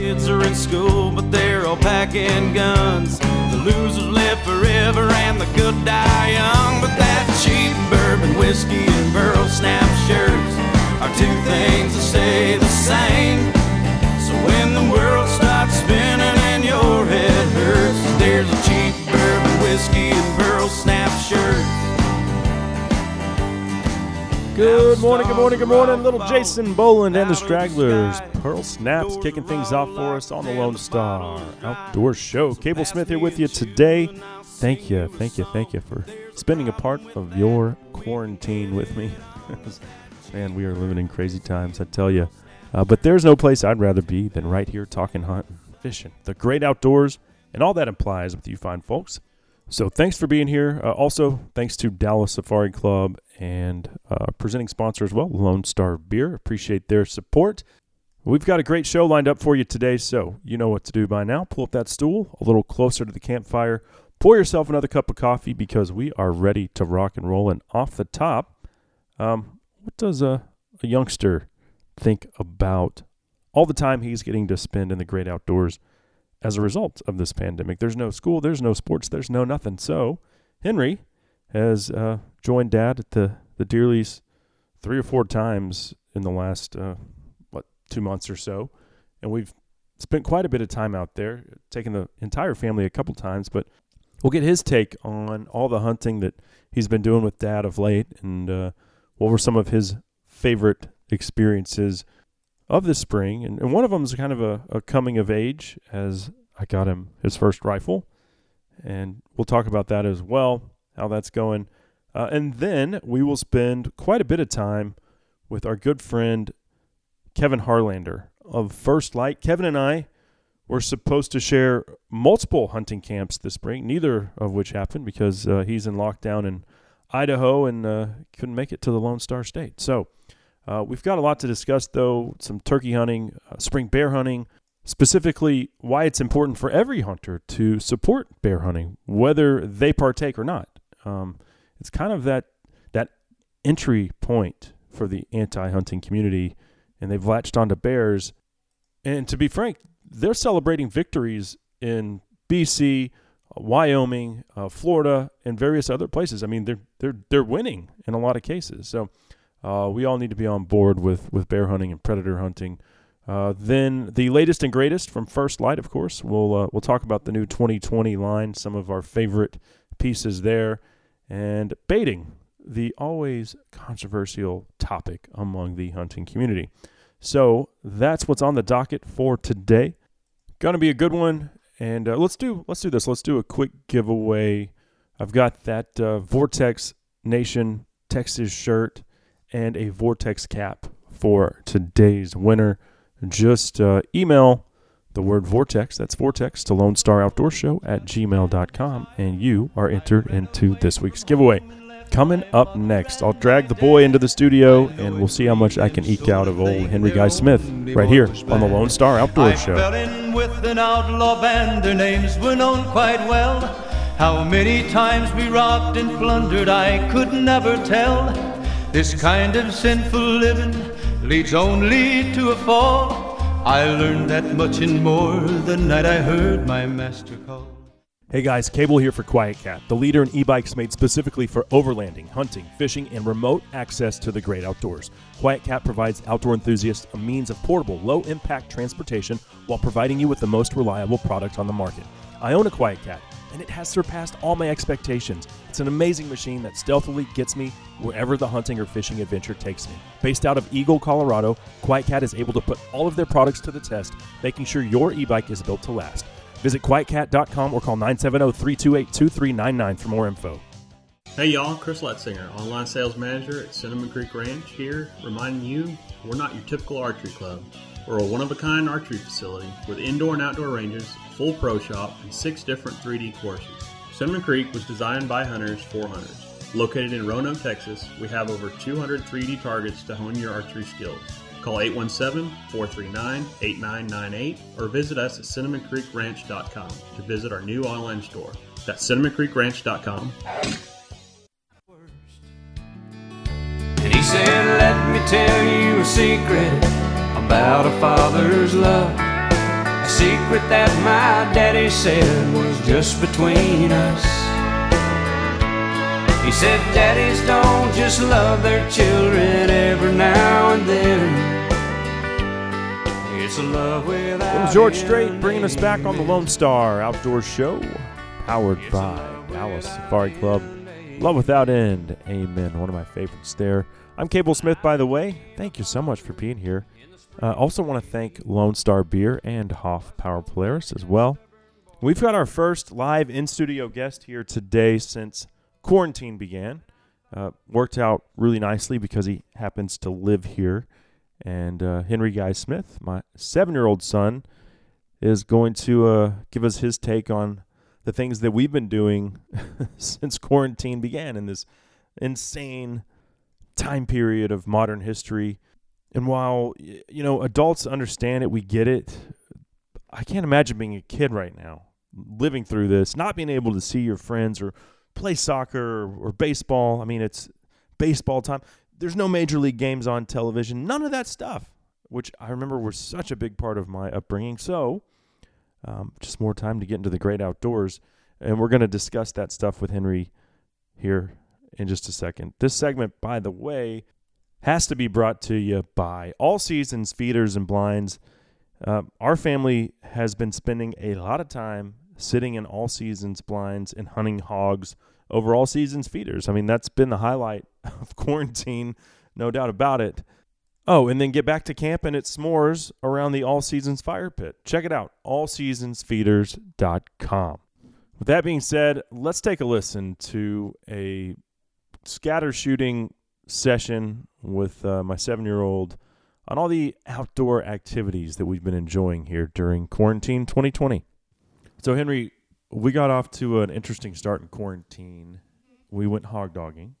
kids are in school, but they're all packing guns. The losers live forever and the good die young. But that cheap bourbon whiskey and pearl snap shirts are two things that stay the same. So when the world starts spinning and your head hurts, there's a cheap bourbon whiskey and pearl snap shirt. Good morning, good morning, good morning. Little Jason Boland and the Stragglers. Pearl Snaps kicking things off for us on the Lone Star Outdoor Show. Cable Smith here with you today. Thank you, thank you, thank you for spending a part of your quarantine with me. Man, we are living in crazy times, I tell you. Uh, but there's no place I'd rather be than right here talking hunting, fishing, the great outdoors, and all that implies with you fine folks. So thanks for being here. Uh, also, thanks to Dallas Safari Club and uh, presenting sponsor as well, Lone Star Beer. Appreciate their support. We've got a great show lined up for you today, so you know what to do by now. Pull up that stool a little closer to the campfire. Pour yourself another cup of coffee because we are ready to rock and roll. And off the top, um, what does a, a youngster think about all the time he's getting to spend in the great outdoors as a result of this pandemic? There's no school, there's no sports, there's no nothing. So, Henry has uh, joined Dad at the the Deerleys three or four times in the last uh, what two months or so, and we've spent quite a bit of time out there, taking the entire family a couple times. But we'll get his take on all the hunting that he's been doing with Dad of late, and uh, what were some of his favorite experiences of this spring. And, and one of them is kind of a, a coming of age as I got him his first rifle, and we'll talk about that as well, how that's going. Uh, and then we will spend quite a bit of time with our good friend Kevin Harlander of First Lite. Kevin and I were supposed to share multiple hunting camps this spring, neither of which happened because uh, he's in lockdown in Idaho and uh, couldn't make it to the Lone Star State. So uh, we've got a lot to discuss, though some turkey hunting, uh, spring bear hunting, specifically why it's important for every hunter to support bear hunting, whether they partake or not. Um, it's kind of that that entry point for the anti-hunting community, and they've latched onto bears. And to be frank, they're celebrating victories in BC, Wyoming, uh, Florida, and various other places. I mean, they're they're they're winning in a lot of cases. So uh, we all need to be on board with with bear hunting and predator hunting. Uh, then the latest and greatest from First Lite, of course. We'll uh, we'll talk about the new 2020 line, some of our favorite pieces there, and baiting, the always controversial topic among the hunting community. So that's what's on the docket for today. To be a good one, and uh, let's do let's do this. Let's do a quick giveaway. I've got that uh, Vortex Nation Texas shirt and a Vortex cap for today's winner. Just uh, email the word Vortex, that's Vortex, to Lone Star Outdoor Show at gmail.com, and you are entered into this week's giveaway. Coming up next, I'll drag the boy into the studio and we'll see how much I can eke out of old Henry Guy Smith right here on the Lone Star Outdoor I Show. fell in with an outlaw band, their names were known quite well. How many times we robbed and plundered, I could never tell. This kind of sinful living leads only to a fall. I learned that much and more the night I heard my master call. Hey guys, Cable here for Quiet Cat, the leader in e-bikes made specifically for overlanding, hunting, fishing, and remote access to the great outdoors. Quiet Cat provides outdoor enthusiasts a means of portable, low-impact transportation while providing you with the most reliable product on the market. I own a Quiet Cat, and it has surpassed all my expectations. It's an amazing machine that stealthily gets me wherever the hunting or fishing adventure takes me. Based out of Eagle, Colorado, Quiet Cat is able to put all of their products to the test, making sure your e-bike is built to last. Visit quietcat.com or call 970-328-2399 for more info. Hey y'all, Chris Letzinger, online sales manager at Cinnamon Creek Ranch here, reminding you we're not your typical archery club. We're a one of a kind archery facility with indoor and outdoor ranges, full pro shop, and six different 3D courses. Cinnamon Creek was designed by hunters for hunters. Located in Roanoke, Texas, we have over 200 3D targets to hone your archery skills. Call 817-439-8998 or visit us at cinnamoncreekranch.com to visit our new online store. That's cinnamoncreekranch.com. And he said, Let me tell you a secret about a father's love. Secret that my daddy said was just between us. He said daddies don't just love their children every now and then. It's a love without Little George end. Strait bringing us back on the Lone Star Outdoor Show, powered by Dallas Safari Club. Love without end. Amen. One of my favorites there. I'm Cable Smith, by the way. Thank you so much for being here. Uh, also want to thank Lone Star Beer and Hoff Power Polaris as well. We've got our first live in studio guest here today since quarantine began. Uh, worked out really nicely because he happens to live here. And uh, Henry Guy Smith, my seven year old son, is going to uh, give us his take on the things that we've been doing since quarantine began in this insane time period of modern history. And while, you know, adults understand it, we get it, I can't imagine being a kid right now, living through this, not being able to see your friends or play soccer or, or baseball. I mean, it's baseball time. There's no major league games on television, none of that stuff, which I remember was such a big part of my upbringing. So, um, just more time to get into the great outdoors. And we're going to discuss that stuff with Henry here in just a second. This segment, by the way, has to be brought to you by All Seasons Feeders and Blinds. Uh, our family has been spending a lot of time sitting in all seasons blinds and hunting hogs over all seasons feeders. I mean, that's been the highlight of quarantine, no doubt about it. Oh, and then get back to camping at s'mores around the All Seasons Fire Pit. Check it out, allseasonsfeeders.com. With that being said, let's take a listen to a scatter shooting session with uh, my seven year old on all the outdoor activities that we've been enjoying here during quarantine 2020. So, Henry, we got off to an interesting start in quarantine. We went hog dogging,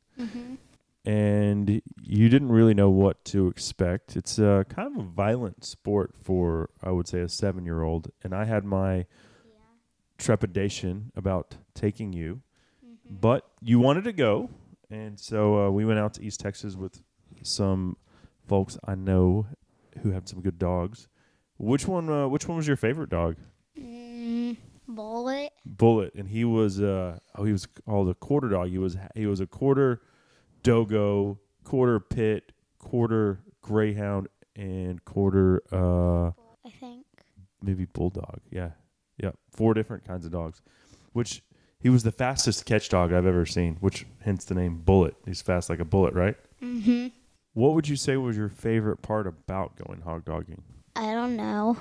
and you didn't really know what to expect. It's uh, kind of a violent sport for, I would say, a seven year old. And I had my trepidation about taking you, but you wanted to go. And so uh, we went out to East Texas with some folks I know who have some good dogs. Which one? Uh, which one was your favorite dog? Mm, bullet. Bullet, and he was uh oh he was called a quarter dog. He was he was a quarter dogo, quarter pit, quarter greyhound, and quarter uh I think. maybe bulldog. Yeah, yeah, four different kinds of dogs. Which he was the fastest catch dog I've ever seen. Which hence the name Bullet. He's fast like a bullet, right? Mm-hmm. What would you say was your favorite part about going hog dogging? I don't know.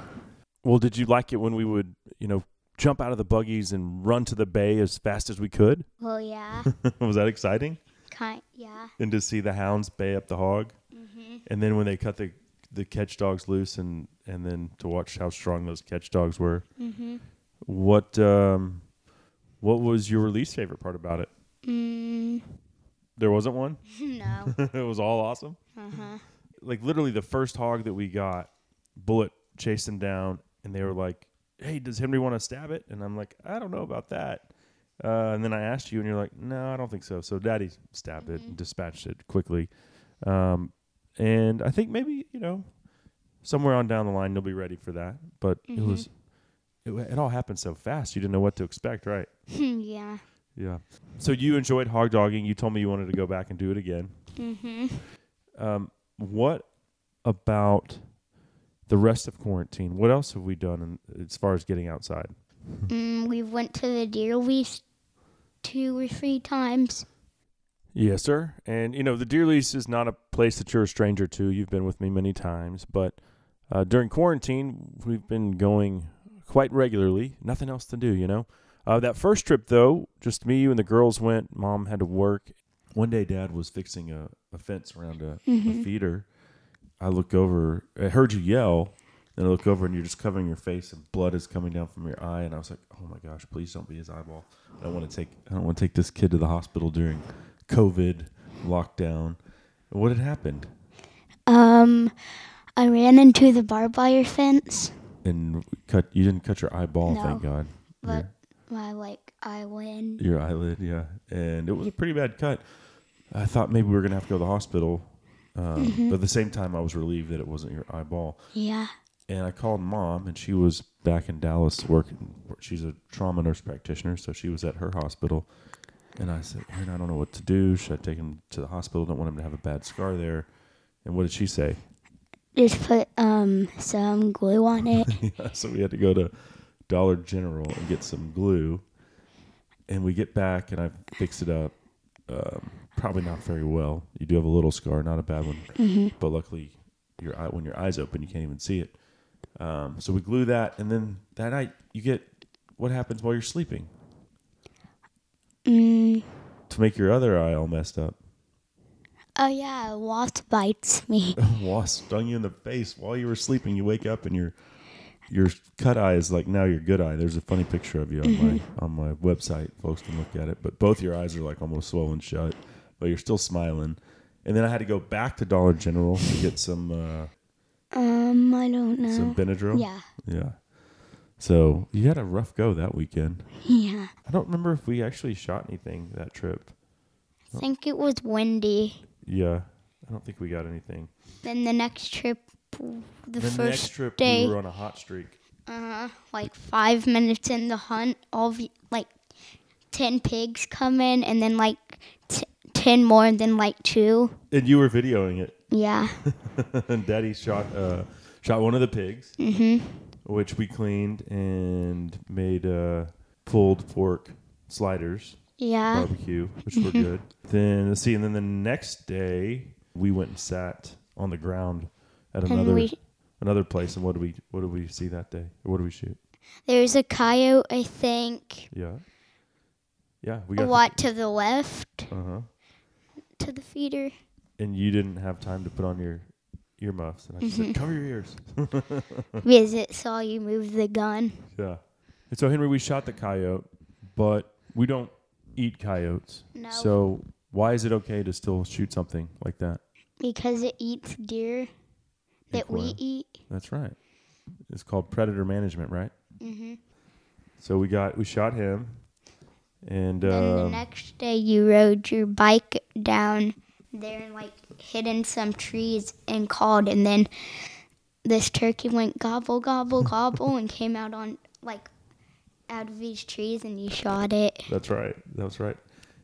Well, did you like it when we would, you know, jump out of the buggies and run to the bay as fast as we could? Well, yeah. was that exciting? kind. Yeah. And to see the hounds bay up the hog, Mm-hmm. and then when they cut the the catch dogs loose, and and then to watch how strong those catch dogs were. Mm-hmm. What um, what was your least favorite part about it? Mm, There wasn't one. no. it was all awesome. Uh-huh. Like literally, the first hog that we got, Bullet chased him down, and they were like, "Hey, does Henry want to stab it?" And I'm like, "I don't know about that." Uh, and then I asked you, and you're like, "No, I don't think so." So Daddy stabbed it and dispatched it quickly. Um, and I think maybe you know, somewhere on down the line, you'll be ready for that. But it Mhm. was, it, it all happened so fast. You didn't know what to expect, right? yeah. Yeah. So you enjoyed hog dogging. You told me you wanted to go back and do it again. Mm-hmm. Um, what about the rest of quarantine? What else have we done in, as far as getting outside? Mm, we went to the deer lease two or three times. Yes, sir. And you know, the deer lease is not a place that you're a stranger to. You've been with me many times, but uh, during quarantine, we've been going quite regularly. Nothing else to do, you know. Uh, that first trip, though, just me, you, and the girls went. Mom had to work. One day, Dad was fixing a, a fence around a, a feeder. I look over. I heard you yell. Then I look over, and you're just covering your face, and blood is coming down from your eye. And I was like, "Oh my gosh, please don't be his eyeball." I don't want to take. I don't want to take this kid to the hospital during COVID lockdown. What had happened? Um, I ran into the barbed wire fence, And cut. You didn't cut your eyeball, No, thank God. but my like. Your, your eyelid, yeah. And it was a pretty bad cut. I thought maybe we were gonna have to go to the hospital, um, Mm-hmm. but at the same time, I was relieved that it wasn't your eyeball. Yeah. and I called mom, and she was back in Dallas working. She's a trauma nurse practitioner, so she was at her hospital. And I said, Aaron, I don't know what to do. Should I take him to the hospital? Don't want him to have a bad scar there. And what did she say? Just put um some glue on it. yeah, so we had to go to Dollar General and get some glue. And we get back, and I fixed it up. Um, probably not very well. You do have a little scar, not a bad one, but luckily, your eye when your eyes open, you can't even see it. Um, so we glue that, and then that night you get what happens while you're sleeping mm. to make your other eye all messed up. Oh yeah, a wasp bites me. wasp stung you in the face while you were sleeping. You wake up and your your cut eye is like now your good eye. There's a funny picture of you on my on my website. Folks can look at it. But both your eyes are like almost swollen shut, but you're still smiling. And then I had to go back to Dollar General to get some uh, Um, I don't know. some Benadryl. Yeah, Yeah. So you had a rough go that weekend. yeah. I don't remember if we actually shot anything that trip. I think it was windy. Yeah. I don't think we got anything. Then the next trip, the The first next trip day, we were on a hot streak. uh, huh. like five minutes in the hunt, all the, like ten pigs come in, and then like t- ten more, and then like two. And you were videoing it. Yeah. and Daddy shot uh, shot one of the pigs, which we cleaned and made uh, pulled pork sliders Yeah. barbecue, which were good. Then let's see, and then the next day we went and sat on the ground at And another we- another place. And what did we what did we see that day? Or what did we shoot? There's a coyote, I think. Yeah, yeah, we got. A got. lot to the left, Uh huh. to the feeder. And you didn't have time to put on your earmuffs, and I just Mm-hmm. said, "Cover your ears." Visit saw you move the gun. Yeah. And so Henry, we shot the coyote, but we don't eat coyotes. No. So why is it okay to still shoot something like that? Because it eats deer that we eat. That's right. It's called predator management, right? Mm-hmm. So we got we shot him, and Then the um, next day you rode your bike down there and like hid in some trees and called and then this turkey went gobble gobble gobble and came out on like out of these trees and you shot it. that's right. That's right.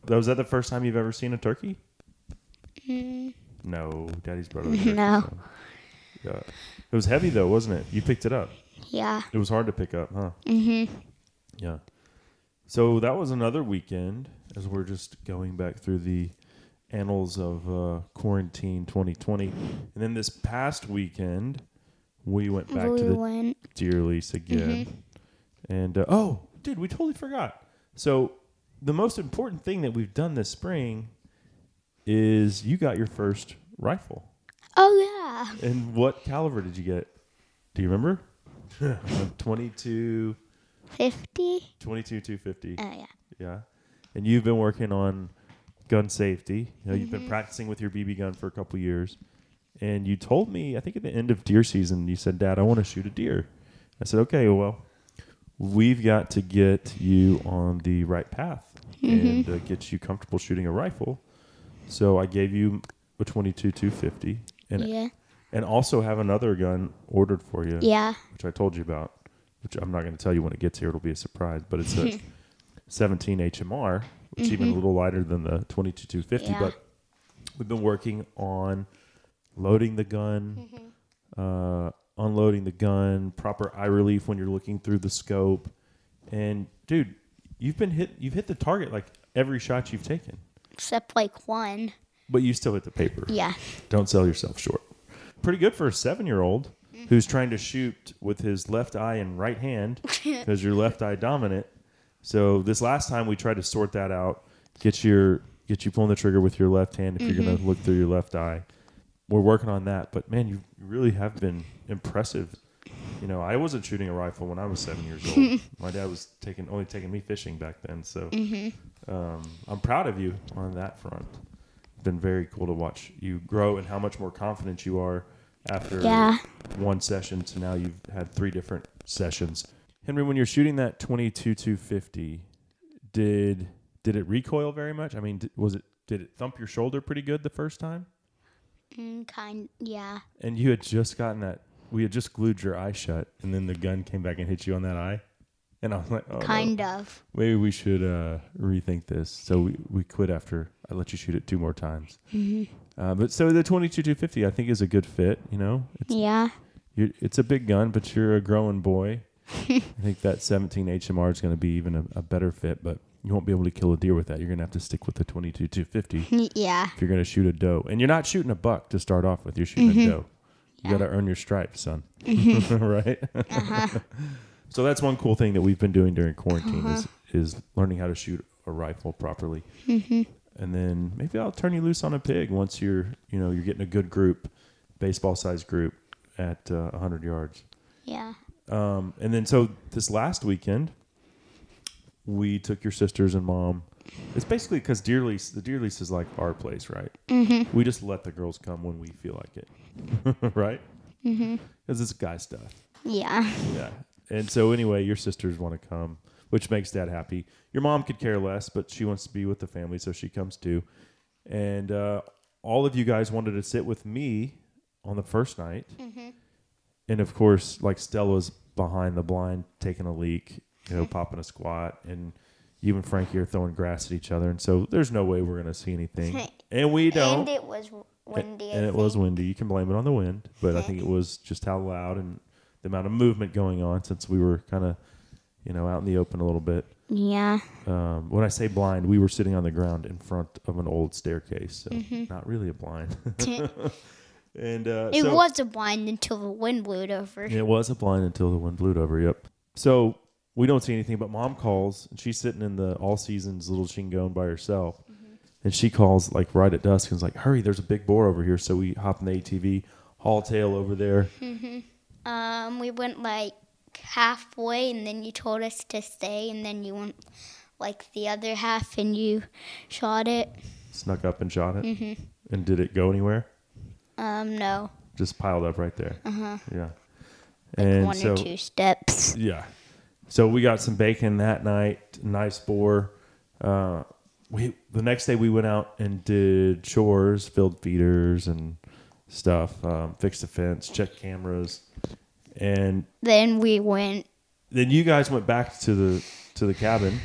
Was that the first time you've ever seen a turkey? Mm, No, Daddy's brother. turkey, No. so- Yeah. It was heavy though, wasn't it? You picked it up. yeah. It was hard to pick up, huh? Mhm. Yeah. So that was another weekend as we're just going back through the annals of uh, quarantine 2020. And then this past weekend, we went back we to the went. deer lease again. And uh, oh, dude, we totally forgot. So the most important thing that we've done this spring is you got your first rifle. Oh yeah. And what caliber did you get? Do you remember? 22, 50? 22 250. Oh yeah. Yeah. And you've been working on gun safety. You know, you've been practicing with your BB gun for a couple years. And you told me, I think at the end of deer season, you said, Dad, I want to shoot a deer. I said, okay, well, we've got to get you on the right path and uh, get you comfortable shooting a rifle. So I gave you a 22 250 and, yeah. and also have another gun ordered for you Yeah. which I told you about, which I'm not going to tell you when it gets here. It'll be a surprise, but it's a 17 HMR, which is even a little lighter than the 22 250. Yeah. But we've been working on loading the gun, uh, unloading the gun, proper eye relief when you're looking through the scope, and dude, you've been hit. You've hit the target like every shot you've taken, Except like one. but you still hit the paper. Yeah. Don't sell yourself short. Pretty good for a seven year old who's trying to shoot with his left eye and right hand because you're left eye dominant. So this last time we tried to sort that out, get your get you pulling the trigger with your left hand if you're gonna mm-hmm. look through your left eye. We're working on that, but man, you really have been impressive. You know, I wasn't shooting a rifle when I was seven years old. My dad was taking only taking me fishing back then, so um, I'm proud of you on that front. Been very cool to watch you grow and how much more confident you are after Yeah. one session to now you've had three different sessions. Henry, when you're shooting that 22 250, did did it recoil very much? I mean, d- was it did it thump your shoulder pretty good the first time? Mm, kind. Yeah. And you had just gotten that we had just glued your eye shut, and then the gun came back and hit you on that eye. And I was like, oh, no. Kind of. maybe we should uh, rethink this. So we, we quit after I let you shoot it two more times. Uh, but so the 22 250, I think, is a good fit. You know, it's Yeah. you're, it's a big gun, but you're a growing boy. I think that 17 HMR is going to be even a, a better fit, but you won't be able to kill a deer with that. You're going to have to stick with the 22 250 Yeah. if you're going to shoot a doe. And you're not shooting a buck to start off with. You're shooting a mm-hmm. doe. You got to earn your stripes, son. Mm-hmm. right? Uh-huh. so that's one cool thing that we've been doing during quarantine is uh-huh. is learning how to shoot a rifle properly. Mm-hmm. And then maybe I'll turn you loose on a pig once you're, you know, you're getting a good group, baseball sized group at uh, 100 yards. Yeah. Um, and then so this last weekend, we took your sisters and mom. It's basically because deer lease, the deer lease is like our place, right? Mm-hmm. We just let the girls come when we feel like it, right? Mm-hmm. Because it's guy stuff. Yeah. Yeah. And so anyway, your sisters want to come, which makes dad happy. Your mom could care less, but she wants to be with the family, so she comes too. And uh, all of you guys wanted to sit with me on the first night. And of course, like Stella's behind the blind taking a leak, you know, popping a squat, and you and Frankie are throwing grass at each other. And so there's no way we're going to see anything. And we don't. And it was windy. And I it was windy. You can blame it on the wind, but I think it was just how loud and the amount of movement going on since we were kind of, you know, out in the open a little bit. Yeah. Um, when I say blind, we were sitting on the ground in front of an old staircase, so Mm-hmm. not really a blind. and uh, It so- was a blind until the wind blew it over. it was a blind until the wind blew it over. Yep. So we don't see anything, but mom calls, and she's sitting in the all seasons little chingon by herself, and she calls like right at dusk and is like, "Hurry! There's a big boar over here." So we hop in the ATV, haul tail over there. Um, we went like halfway, and then you told us to stay, and then you went like the other half, and you shot it. snuck up and shot it. And did it go anywhere? Um, no, Just piled up right there. Uh-huh. Yeah. like and one so or two steps. yeah, so we got some bacon that night. Nice boar. Uh, we the next day we went out and did chores, filled feeders and stuff, um, fixed the fence, checked cameras, and Then we went. then you guys went back to the to the cabin,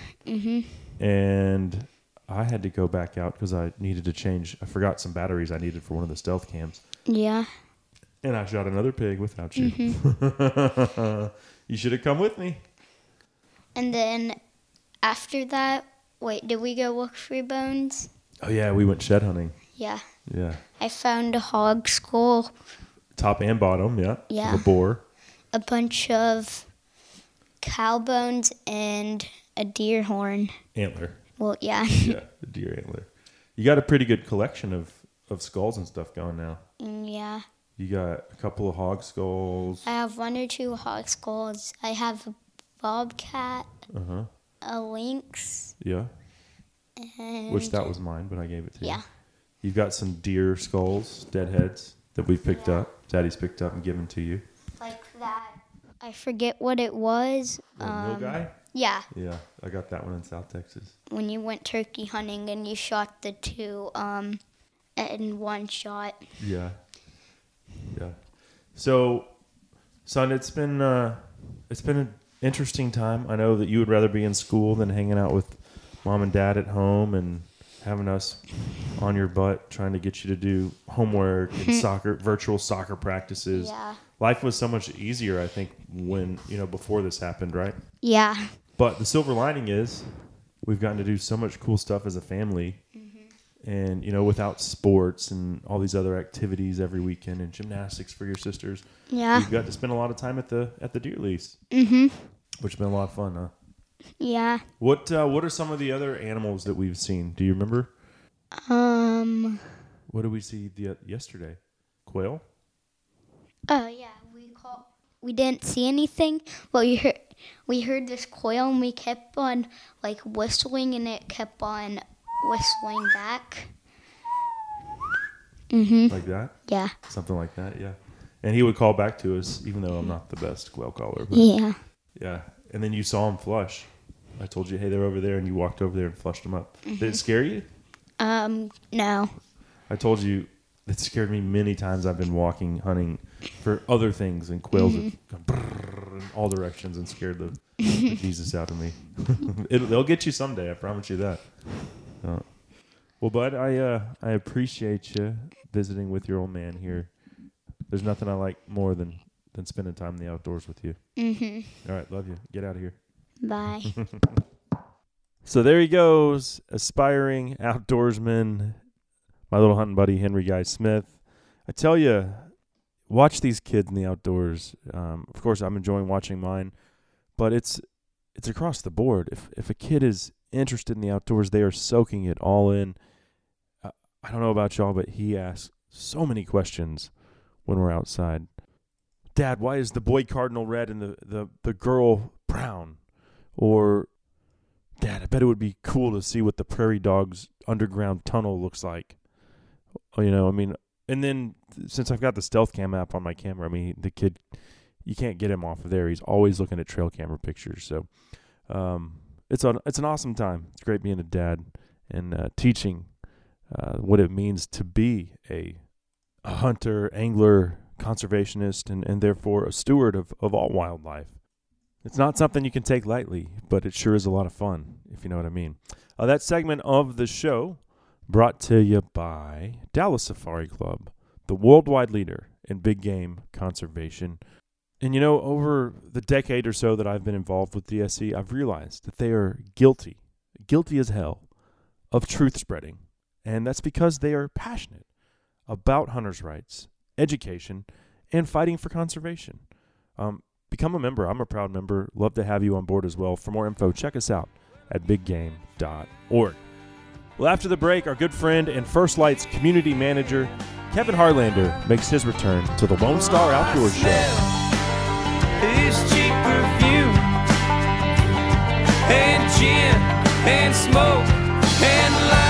and I had to go back out because I needed to change. I forgot some batteries I needed for one of the stealth cams, Yeah. and I shot another pig without you. you should have come with me. And then after that, wait, did we go look for bones? Oh yeah, we went shed hunting. Yeah. Yeah, I found a hog skull, top and bottom. Yeah, Yeah. A boar. a bunch of cow bones, and a deer horn. antler. Well, yeah. Yeah, the deer antler. You got a pretty good collection of of skulls and stuff going now. Mm, yeah. You got a couple of hog skulls. I have one or two hog skulls. I have a bobcat, Uh huh. a lynx, Yeah. and Which that was mine, but I gave it to you. yeah, You've got some deer skulls, dead heads that we've picked up. Daddy's picked up and given to you. like that. I forget what it was. The Um, guy. yeah, Yeah, I got that one in South Texas. when you went turkey hunting and you shot the two um in one shot. Yeah. Yeah. So, son, it's been uh, it's been an interesting time. I know that you would rather be in school than hanging out with mom and dad at home and having us on your butt trying to get you to do homework and soccer virtual soccer practices. Yeah. Life was so much easier, I think, when you know before this happened, right? Yeah, But the silver lining is we've gotten to do so much cool stuff as a family. And, you know, without sports and all these other activities every weekend and gymnastics for your sisters, yeah, you've got to spend a lot of time at the at the deer lease. Mm-hmm. Which has been a lot of fun, huh? yeah. What uh, what are some of the other animals that we've seen? Do you remember? Um. What did we see the, yesterday? Quail? Oh yeah, we call. We didn't see anything, but we heard we heard this quail, and we kept on like whistling, and it kept on whistling back. Mhm. Like that? Yeah. Something like that, yeah. And he would call back to us, even though I'm not the best quail caller. But Yeah. Yeah, and then you saw him flush. I told you, hey, they're over there, and you walked over there and flushed them up. Did it scare you? Um. No. I told you it scared me many times. I've been walking, hunting for other things, and quails have gone in all directions and scared the, the Jesus out of me. it, they'll get you someday. I promise you that. Uh, well, bud, I uh, I appreciate you visiting with your old man here. There's nothing I like more than than spending time in the outdoors with you. Mm-hmm. All right, love you. Get out of here. Bye. So there he goes, aspiring outdoorsman, my little hunting buddy Henry Guy Smith. I tell you, watch these kids in the outdoors. Um, of course, I'm enjoying watching mine, but it's it's across the board. If if a kid is interested in the outdoors, they are soaking it all in. I, I don't know about y'all, but he asks so many questions when we're outside. Dad, why is the boy cardinal red and the, the, the girl brown? Or Dad, I bet it would be cool to see what the prairie dog's underground tunnel looks like. You know, I mean, and then since I've got the stealth cam app on my camera, I mean, the kid, you can't get him off of there. He's always looking at trail camera pictures. So, um, it's an it's an awesome time. It's great being a dad and uh, teaching uh, what it means to be a a hunter, angler, conservationist, and, and therefore a steward of, of all wildlife. It's not something you can take lightly, but it sure is a lot of fun, if you know what I mean. Uh, that segment of the show brought to you by Dallas Safari Club, the worldwide leader in big game conservation. And you know, over the decade or so that I've been involved with DSC, I've realized that they are guilty, guilty as hell, of truth spreading. And that's because they are passionate about hunters' rights, education, and fighting for conservation. Um, become a member. I'm a proud member. Love to have you on board as well. For more info, check us out at biggame.org. Well, after the break, our good friend and First Lite's community manager, Kevin Harlander, makes his return to the Lone Star Outdoors Show. This cheap perfume and gin and smoke and lies.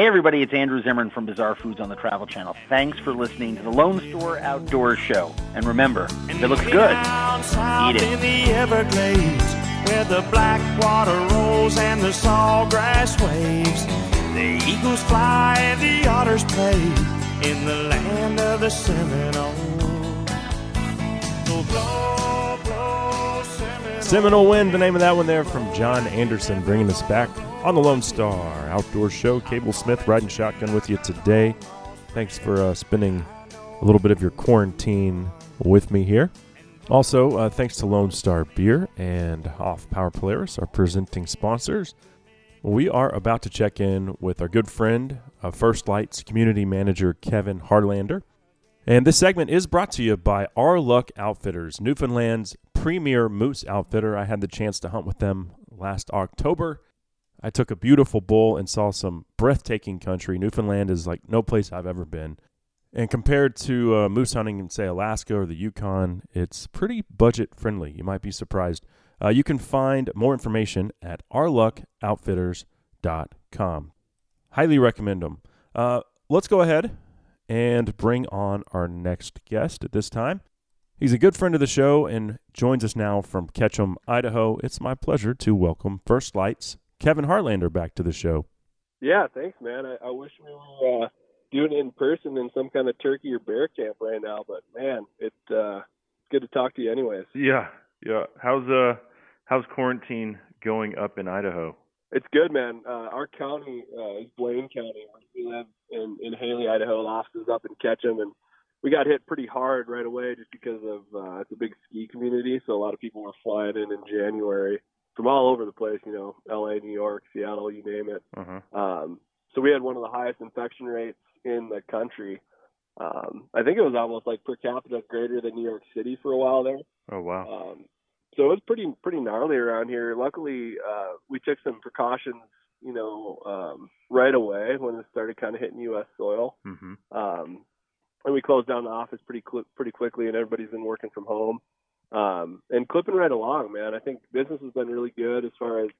Hey everybody, it's Andrew Zimmern from Bizarre Foods on the Travel Channel. Thanks for listening to the Lone Star Outdoors Show. And remember, if it looks good, eat it. In the Everglades, where the black water rolls and the sawgrass waves, the eagles fly and the otters play in the land of the Seminole. Oh, blow, blow, Seminole. Seminole Wind, the name of that one there from John Anderson, bringing us back on the Lone Star Outdoor Show. Cable Smith riding shotgun with you today. Thanks for uh, spending a little bit of your quarantine with me here. Also, uh, thanks to Lone Star Beer and Off Power Polaris, our presenting sponsors. We are about to check in with our good friend, uh, First Lite's community manager Kevin Harlander. And this segment is brought to you by Our Luck Outfitters, Newfoundland's premier moose outfitter. I had the chance to hunt with them last October. I took a beautiful bull and saw some breathtaking country. Newfoundland is like no place I've ever been. And compared to uh, moose hunting in, say, Alaska or the Yukon, it's pretty budget friendly. You might be surprised. Uh, you can find more information at ourluckoutfitters.com. Highly recommend them. Uh, let's go ahead and bring on our next guest at this time. He's a good friend of the show and joins us now from Ketchum, Idaho. It's my pleasure to welcome First Lite's Kevin Harlander back to the show. Yeah, thanks, man. I, I wish we were uh, doing it in person in some kind of turkey or bear camp right now, but man, it uh, it's good to talk to you, anyways. Yeah, yeah. How's uh how's quarantine going up in Idaho? It's good, man. Uh, our county uh, is Blaine County. We live in in Hailey, Idaho. The office is up in Ketchum, and we got hit pretty hard right away just because of uh, it's a big ski community. So a lot of people were flying in in January from all over the place. You know, L.A., New York, Seattle, you name it. Uh-huh. Um, so we had one of the highest infection rates in the country. Um, I think it was almost like per capita greater than New York City for a while there. Oh wow. Um, so it was pretty pretty gnarly around here. Luckily, uh, we took some precautions you know, um, right away when it started kind of hitting U.S. soil. Mm-hmm. Um, and we closed down the office pretty cl- pretty quickly, and everybody's been working from home. Um, and clipping right along, man. I think business has been really good as far as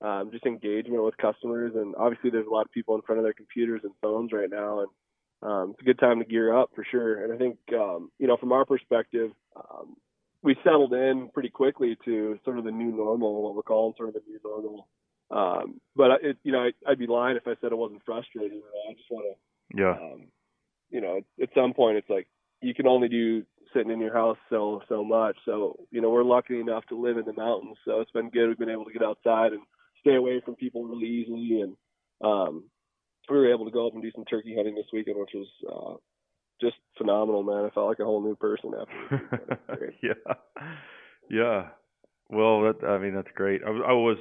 um, just engagement with customers, and obviously there's a lot of people in front of their computers and phones right now, and um, it's a good time to gear up for sure. And I think um, you know from our perspective, um, we settled in pretty quickly to sort of the new normal, what we're calling sort of the new normal. Um, but it, you know, I, I'd be lying if I said it wasn't frustrating. I just want to, Yeah. um, you know, at some point it's like you can only do sitting in your house so so much. So you know, we're lucky enough to live in the mountains, so it's been good. We've been able to get outside and stay away from people really easily, and um, we were able to go up and do some turkey hunting this weekend, which was uh, just phenomenal, man. I felt like a whole new person after. Yeah, yeah. Well, that I mean that's great. I was I was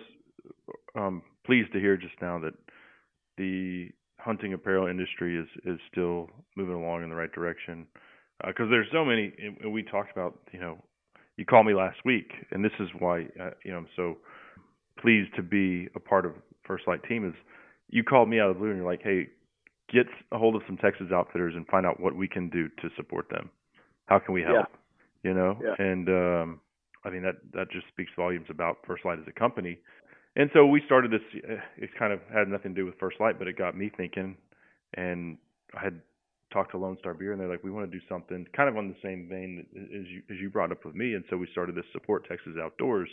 um, pleased to hear just now that the hunting apparel industry is is still moving along in the right direction. Because there's so many, and we talked about, you know, you called me last week, and this is why, uh, you know, I'm so pleased to be a part of First Lite Team. Is you called me out of the blue, and you're like, hey, get a hold of some Texas outfitters and find out what we can do to support them. How can we help? You know, Yeah. and um, I mean that that just speaks volumes about First Lite as a company. And so we started this. uh, It kind of had nothing to do with First Lite, but it got me thinking. And I had talked to Lone Star Beer, and they're like, "We want to do something kind of on the same vein as you as you brought up with me." And so we started this support Texas Outdoors.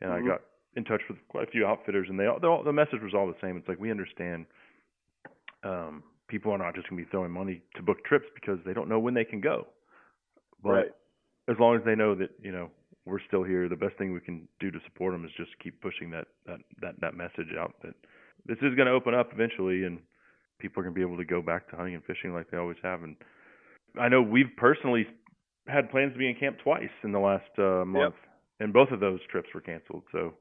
And Mhm. I got in touch with quite a few outfitters, and they all, all the message was all the same. It's like we understand um, people are not just going to be throwing money to book trips because they don't know when they can go. But Right. as long as they know that you know we're still here, the best thing we can do to support them is just keep pushing that that that, that message out that this is going to open up eventually, and people are going to be able to go back to hunting and fishing like they always have. And I know we've personally had plans to be in camp twice in the last uh, month, and both of those trips were canceled. So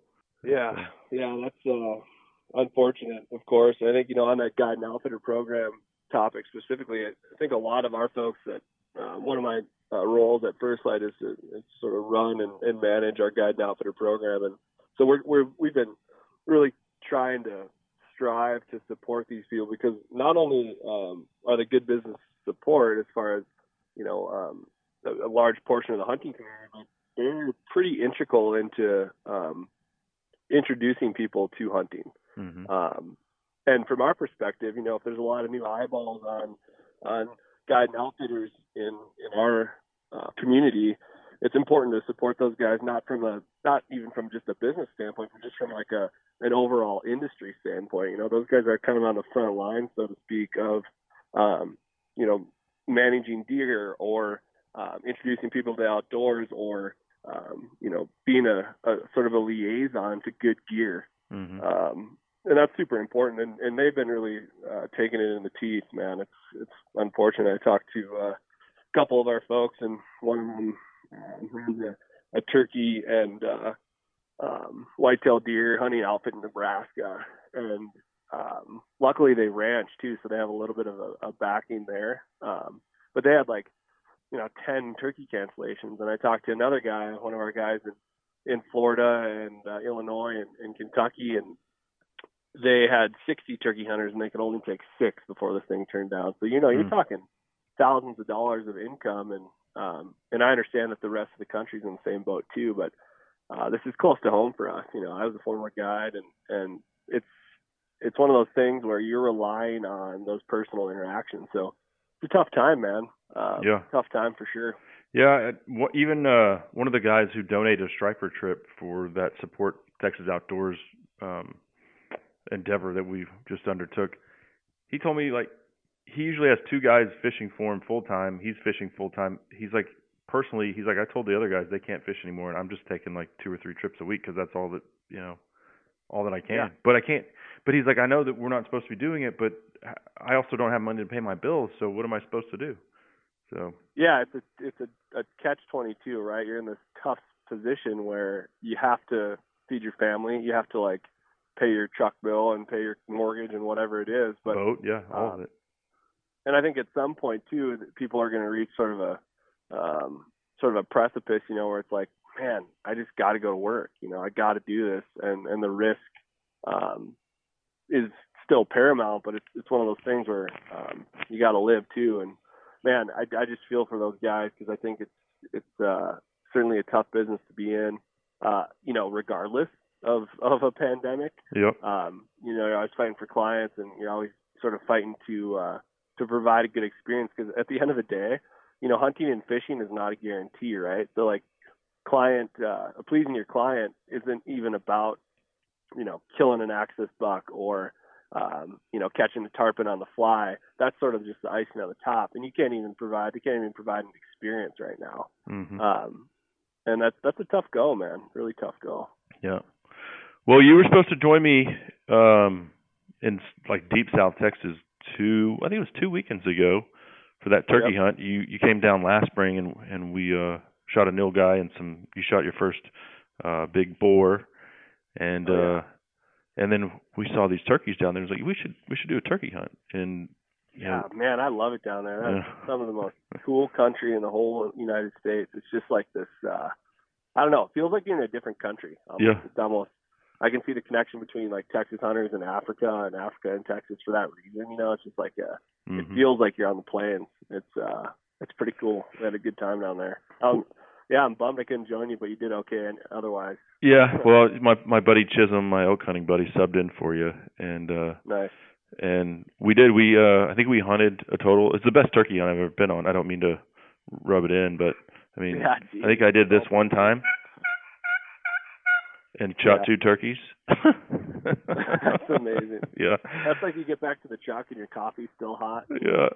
Yeah, yeah, that's uh, unfortunate, of course. I think you know on that guide and outfitter program topic specifically, I think a lot of our folks that uh, one of my uh, roles at First Lite is to, is sort of run and, and manage our guide and outfitter program, and so we're we're we've been really trying to strive to support these people because not only um, are they good business support as far as you know um, a, a large portion of the hunting community, but they're pretty integral into um, introducing people to hunting. hmm Um, and from our perspective, you know, if there's a lot of new eyeballs on on guide and outfitters in in our uh, community, it's important to support those guys not from a not even from just a business standpoint, but just from like a an overall industry standpoint. You know, those guys are kind of on the front line, so to speak, of um, you know managing deer or um, introducing people to the outdoors or um, you know being a, a sort of a liaison to good gear hmm um, and that's super important. And, and they've been really uh, taking it in the teeth, man. It's it's unfortunate. I talked to uh, a couple of our folks, and one of them uh, runs a, a turkey and uh, um, whitetail deer hunting outfit in Nebraska, and um, luckily they ranch too, so they have a little bit of a, a backing there. Um, but they had like you know ten turkey cancellations, and I talked to another guy, one of our guys in in Florida and uh, Illinois and, and Kentucky, and they had 60 turkey hunters, and they could only take six before this thing turned down. So you know, you're Hmm. talking thousands of dollars of income, and um, and I understand that the rest of the country's in the same boat too, but uh, this is close to home for us. You know, I was a former guide, and and it's it's one of those things where you're relying on those personal interactions. So it's a tough time, man. Uh, Yeah. tough time for sure. Yeah, even uh, one of the guys who donated a striper trip for that support Texas Outdoors um, endeavor that we just undertook, he told me like he usually has two guys fishing for him full time. He's fishing full time. He's like personally, he's like I told the other guys they can't fish anymore, and I'm just taking like two or three trips a week because that's all that you know, all that I can. Yeah. But I can't. But he's like I know that we're not supposed to be doing it, but I also don't have money to pay my bills. So what am I supposed to do? So Yeah, it's a it's a, a catch twenty two, right? You're in this tough position where you have to feed your family, you have to like pay your truck bill and pay your mortgage and whatever it is. But boat, yeah, all of um, it. And I think at some point too, people are going to reach sort of a um, sort of a precipice, you know, where it's like, man, I just got to go to work. You know, I got to do this, and and the risk, um, is still paramount, but it's it's one of those things where um, you got to live too. And man, I I just feel for those guys because I think it's it's uh, certainly a tough business to be in. Uh, you know, regardless of of a pandemic. Yep. Um, you know, I was fighting for clients, and you're always sort of fighting to uh, to provide a good experience because at the end of the day, you know, hunting and fishing is not a guarantee, right? So like client uh, pleasing your client isn't even about you know killing an axis buck or um, you know catching a tarpon on the fly. That's sort of just the icing on the top, and you can't even provide you can't even provide an experience right now. Mm-hmm. Um, and that's that's a tough go, man. Really tough go. Yeah. Well, you were supposed to join me um, in like deep South Texas two, I think it was two weekends ago, for that turkey Yep. hunt. You you came down last spring and and we uh, shot a nilgai and some. You shot your first uh, big boar, and Oh, yeah. uh, and then we saw these turkeys down there. It was like we should we should do a turkey hunt. And Yeah, know, man, I love it down there. That's Yeah. some of the most cool country in the whole United States. It's just like this. uh I don't know. It feels like you're in a different country. Almost. Yeah. It's almost. I can see the connection between like Texas hunters and Africa, and Africa and Texas for that reason. You know, it's just like uh it mhm. feels like you're on the plains. It's uh it's pretty cool. We had a good time down there. Um, yeah, I'm bummed I couldn't join you, but you did okay. And otherwise, yeah. Well, my my buddy Chisholm, my elk hunting buddy, subbed in for you, and uh nice. and we did we uh i think we hunted a total it's the best turkey hunt i've ever been on i don't mean to rub it in but i mean Yeah, i think i did this one time and shot Yeah. two turkeys That's amazing. yeah That's like you get back to the truck and your coffee's still hot. yeah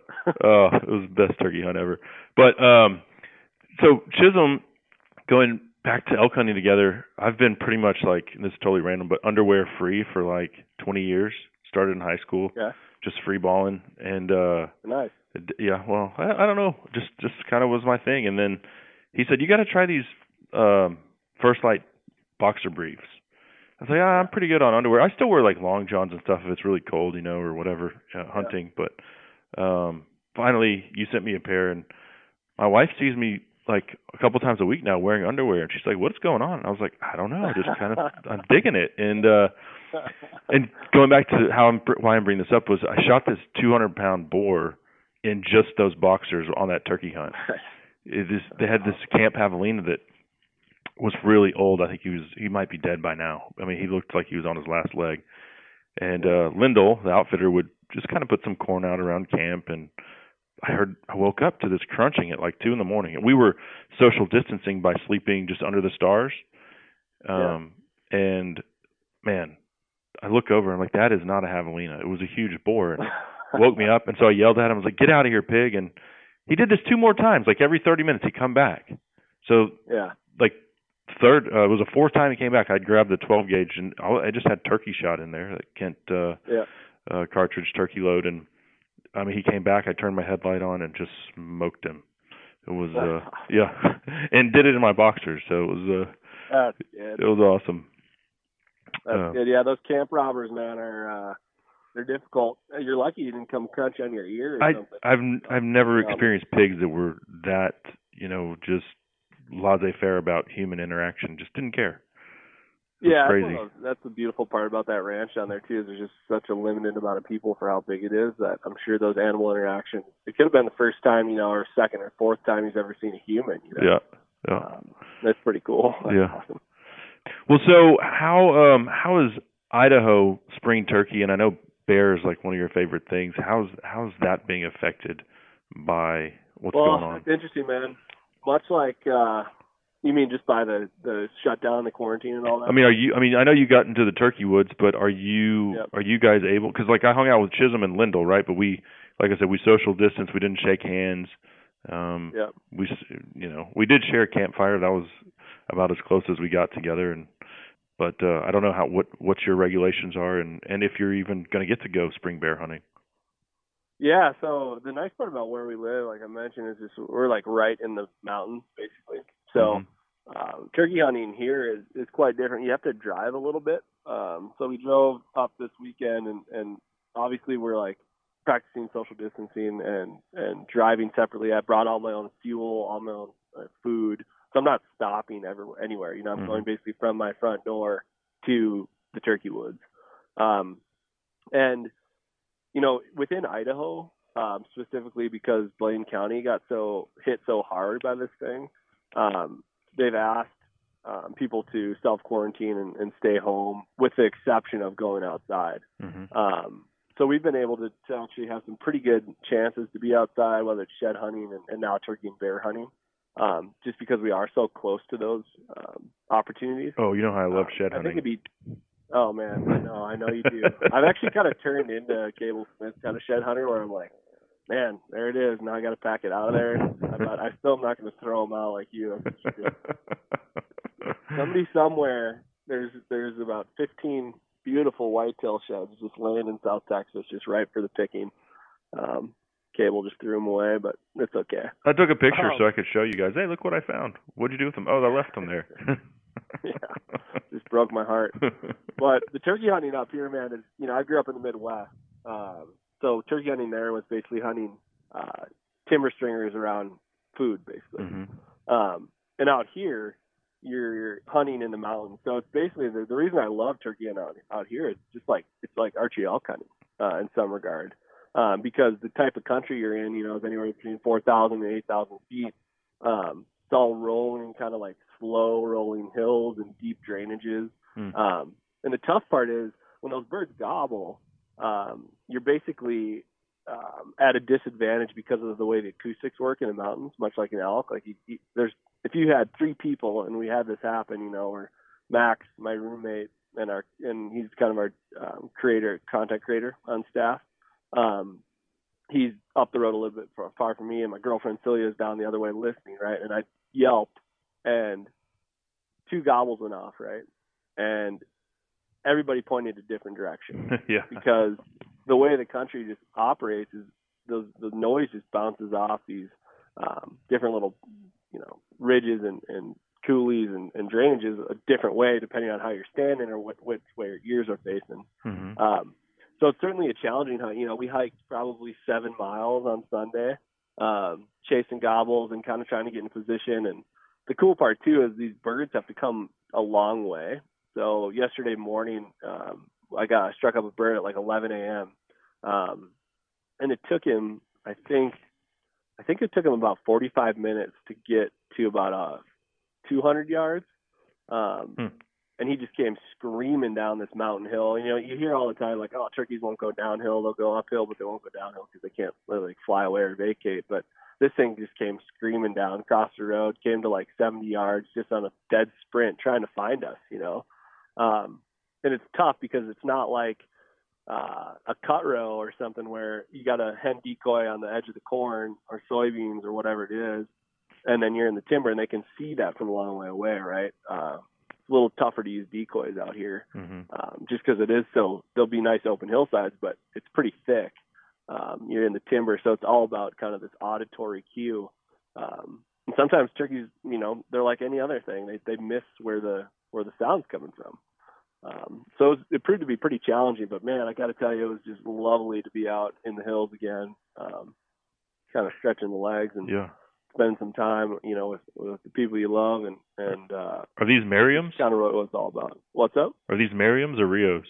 oh it was the best turkey hunt ever but um so chisholm going back to elk hunting together i've been pretty much like and this is totally random but underwear free for like 20 years started in high school Yeah. just free balling and uh Nice. Yeah, well, I, I don't know. Just just kind of was my thing. And then he said, "You got to try these um First Lite boxer briefs." I was like, ah, "I'm pretty good on underwear. I still wear like long johns and stuff if it's really cold, you know, or whatever, uh, hunting." But um finally, you sent me a pair, and my wife sees me like a couple times a week now wearing underwear, and she's like, "What's going on?" And I was like, "I don't know. I Just kind of I'm digging it." And uh and going back to how I'm why I'm bringing this up was I shot this 200 pound boar in just those boxers on that turkey hunt. It is, they had this Camp Javelina that was really old. I think he was he might be dead by now. I mean, he looked like he was on his last leg. And uh Lindell, the outfitter, would just kind of put some corn out around camp and I heard I woke up to this crunching at like two in the morning. And we were social distancing by sleeping just under the stars. Um and man, I look over and I'm like, that is not a javelina. It was a huge boar. And woke me up and so I yelled at him, I was like, Get out of here, pig and he did this two more times, like every thirty minutes he'd come back. So yeah. like third uh, it was a fourth time he came back i'd grabbed the 12 gauge and i just had turkey shot in there that kent uh Yeah. uh cartridge turkey load and i mean he came back i turned my headlight on and just smoked him it was uh yeah and did it in my boxers so it was uh That's good. it was awesome That's uh, good. Yeah, those camp robbers, man, are uh they're difficult. You're lucky you didn't come crunch on your ear or i something. i've i've never Um, experienced pigs that were that you know just laissez-faire about human interaction just didn't care yeah, that's, crazy those- that's the beautiful part about that ranch down there too. Is there's just such a limited amount of people for how big it is that I'm sure those animal interactions. It could have been the first time, you know, or second or fourth time he's ever seen a human. You know? yeah yeah Um, that's pretty cool. That's Yeah. awesome. Well, so how um how is Idaho spring turkey and I know bear is like one of your favorite things. How's how's that being affected by what's well, going on? it's interesting, man. Much like uh you mean just by the the shutdown, the quarantine, and all that. I mean, are you I mean, I know you got into the turkey woods, but are you Yep. are you guys able cuz like I hung out with Chisholm and Lindell, right? But we like I said we social distance, we didn't shake hands. Um Yep. we you know, we did share a campfire. That was about as close as we got together and but uh I don't know how what what your regulations are and and if you're even going to get to go spring bear hunting. Yeah, so the nice part about where we live, like I mentioned, is just we're like right in the mountains, basically. So Mhm. um, turkey hunting here is is quite different. You have to drive a little bit. Um, so we drove up this weekend, and and obviously we're like practicing social distancing and and driving separately. I brought all my own fuel, all my own uh, food, so I'm not stopping everywhere anywhere. You know, I'm Mhm. going basically from my front door to the turkey woods. Um, and you know, within Idaho, um, specifically because Blaine County got so hit so hard by this thing, um, they've asked um, people to self quarantine and, and stay home, with the exception of going outside. Mm-hmm. Um, so we've been able to, to actually have some pretty good chances to be outside, whether it's shed hunting and, and now turkey and bear hunting, um, just because we are so close to those um, opportunities. Oh, you know how I love Um, shed I hunting. think it'd be. Oh man, I know, I know you do. I've actually kind of turned into a Cable Smith kind of shed hunter, where I'm like, man, there it is. Now I got to pack it out of there. I thought I still am not going to throw them out like you. That's what you do. Somebody somewhere, there's there's about 15 beautiful whitetail sheds just laying in South Texas, just ripe for the picking. Um, Cable just threw them away, but it's okay. I took a picture Oh. so I could show you guys. Hey, look what I found. What'd you do with them? Oh, I left them there. yeah, just broke my heart. but the turkey hunting up here, man, is you know I grew up in the Midwest, um, so turkey hunting there was basically hunting uh, timber stringers around food, basically. hmm Um, and out here, you're hunting in the mountains, so it's basically the, the reason I love turkey hunting out, out here. It's just like it's like archery elk hunting uh, in some regard, um, because the type of country you're in, you know, is anywhere between four thousand and eight thousand feet. Um, it's all rolling, kind of like slow rolling hills and deep drainages. Hmm. Um, and the tough part is when those birds gobble, um, you're basically um, at a disadvantage because of the way the acoustics work in the mountains, much like an elk. Like you, you, there's, if you had three people and we had this happen, you know, or Max, my roommate, and our, and he's kind of our um, creator, content creator on staff. Um, he's up the road a little bit far, far from me, and my girlfriend Celia is down the other way listening, right? And I yelped, and two gobbles went off, right? And everybody pointed a different direction yeah. because the way the country just operates is those the noise just bounces off these um, different little you know ridges and, and coulees and, and drainages a different way depending on how you're standing or what which way your ears are facing. hmm Um, so it's certainly a challenging hunt. You know, we hiked probably seven miles on Sunday, um, chasing gobbles and kind of trying to get in position. And the cool part too is these birds have to come a long way. So yesterday morning, um, I got I struck up a bird at like 11 a.m. Um, and it took him, I think, I think it took him about 45 minutes to get to about uh 200 yards. Um, Hmm. and he just came screaming down this mountain hill. You know, you hear all the time like, "Oh, turkeys won't go downhill; they'll go uphill, but they won't go downhill because they can't literally fly away or vacate." But this thing just came screaming down across the road, came to like 70 yards, just on a dead sprint, trying to find us. You know, um, and it's tough because it's not like uh, a cut row or something where you got a hen decoy on the edge of the corn or soybeans or whatever it is, and then you're in the timber and they can see that from a long way away, right? Uh, it's a little tougher to use decoys out here hmm um, just because it is so. There'll be nice open hillsides, but it's pretty thick. Um, you're in the timber, so it's all about kind of this auditory cue. Um, and sometimes turkeys, you know, they're like any other thing. They they miss where the where the sound's coming from. Um, so it, it proved to be pretty challenging, but man, I got to tell you, it was just lovely to be out in the hills again, um, kind of stretching the legs and Yeah. spend some time, you know, with, with the people you love, and and uh, Are these Merriams? kind of what it's all about. What's up? Are these Merriams or Rios?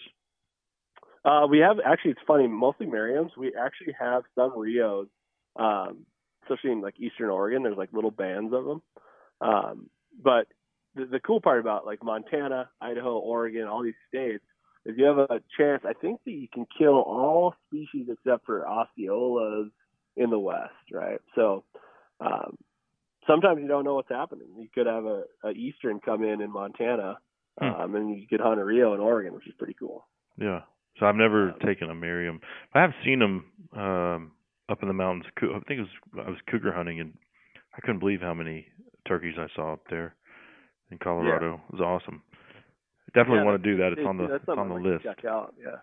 Uh, we have actually. It's funny. Mostly Merriams. We actually have some Rios, um, especially in like Eastern Oregon. There's like little bands of them. Um, but the, the cool part about like Montana, Idaho, Oregon, all these states is you have a chance. I think that you can kill all species except for Osceolas in the West, right? So um, sometimes you don't know what's happening. You could have a, a Eastern come in in Montana, Hmm. um, and you could hunt a Rio in Oregon, which is pretty cool. Yeah. So I've never Um, taken a Merriam. I have seen them um, up in the mountains. I think it was I was cougar hunting, and I couldn't believe how many turkeys I saw up there in Colorado. It was awesome. Definitely Yeah, want to do that. It's on the it's on the list. Check out, yeah.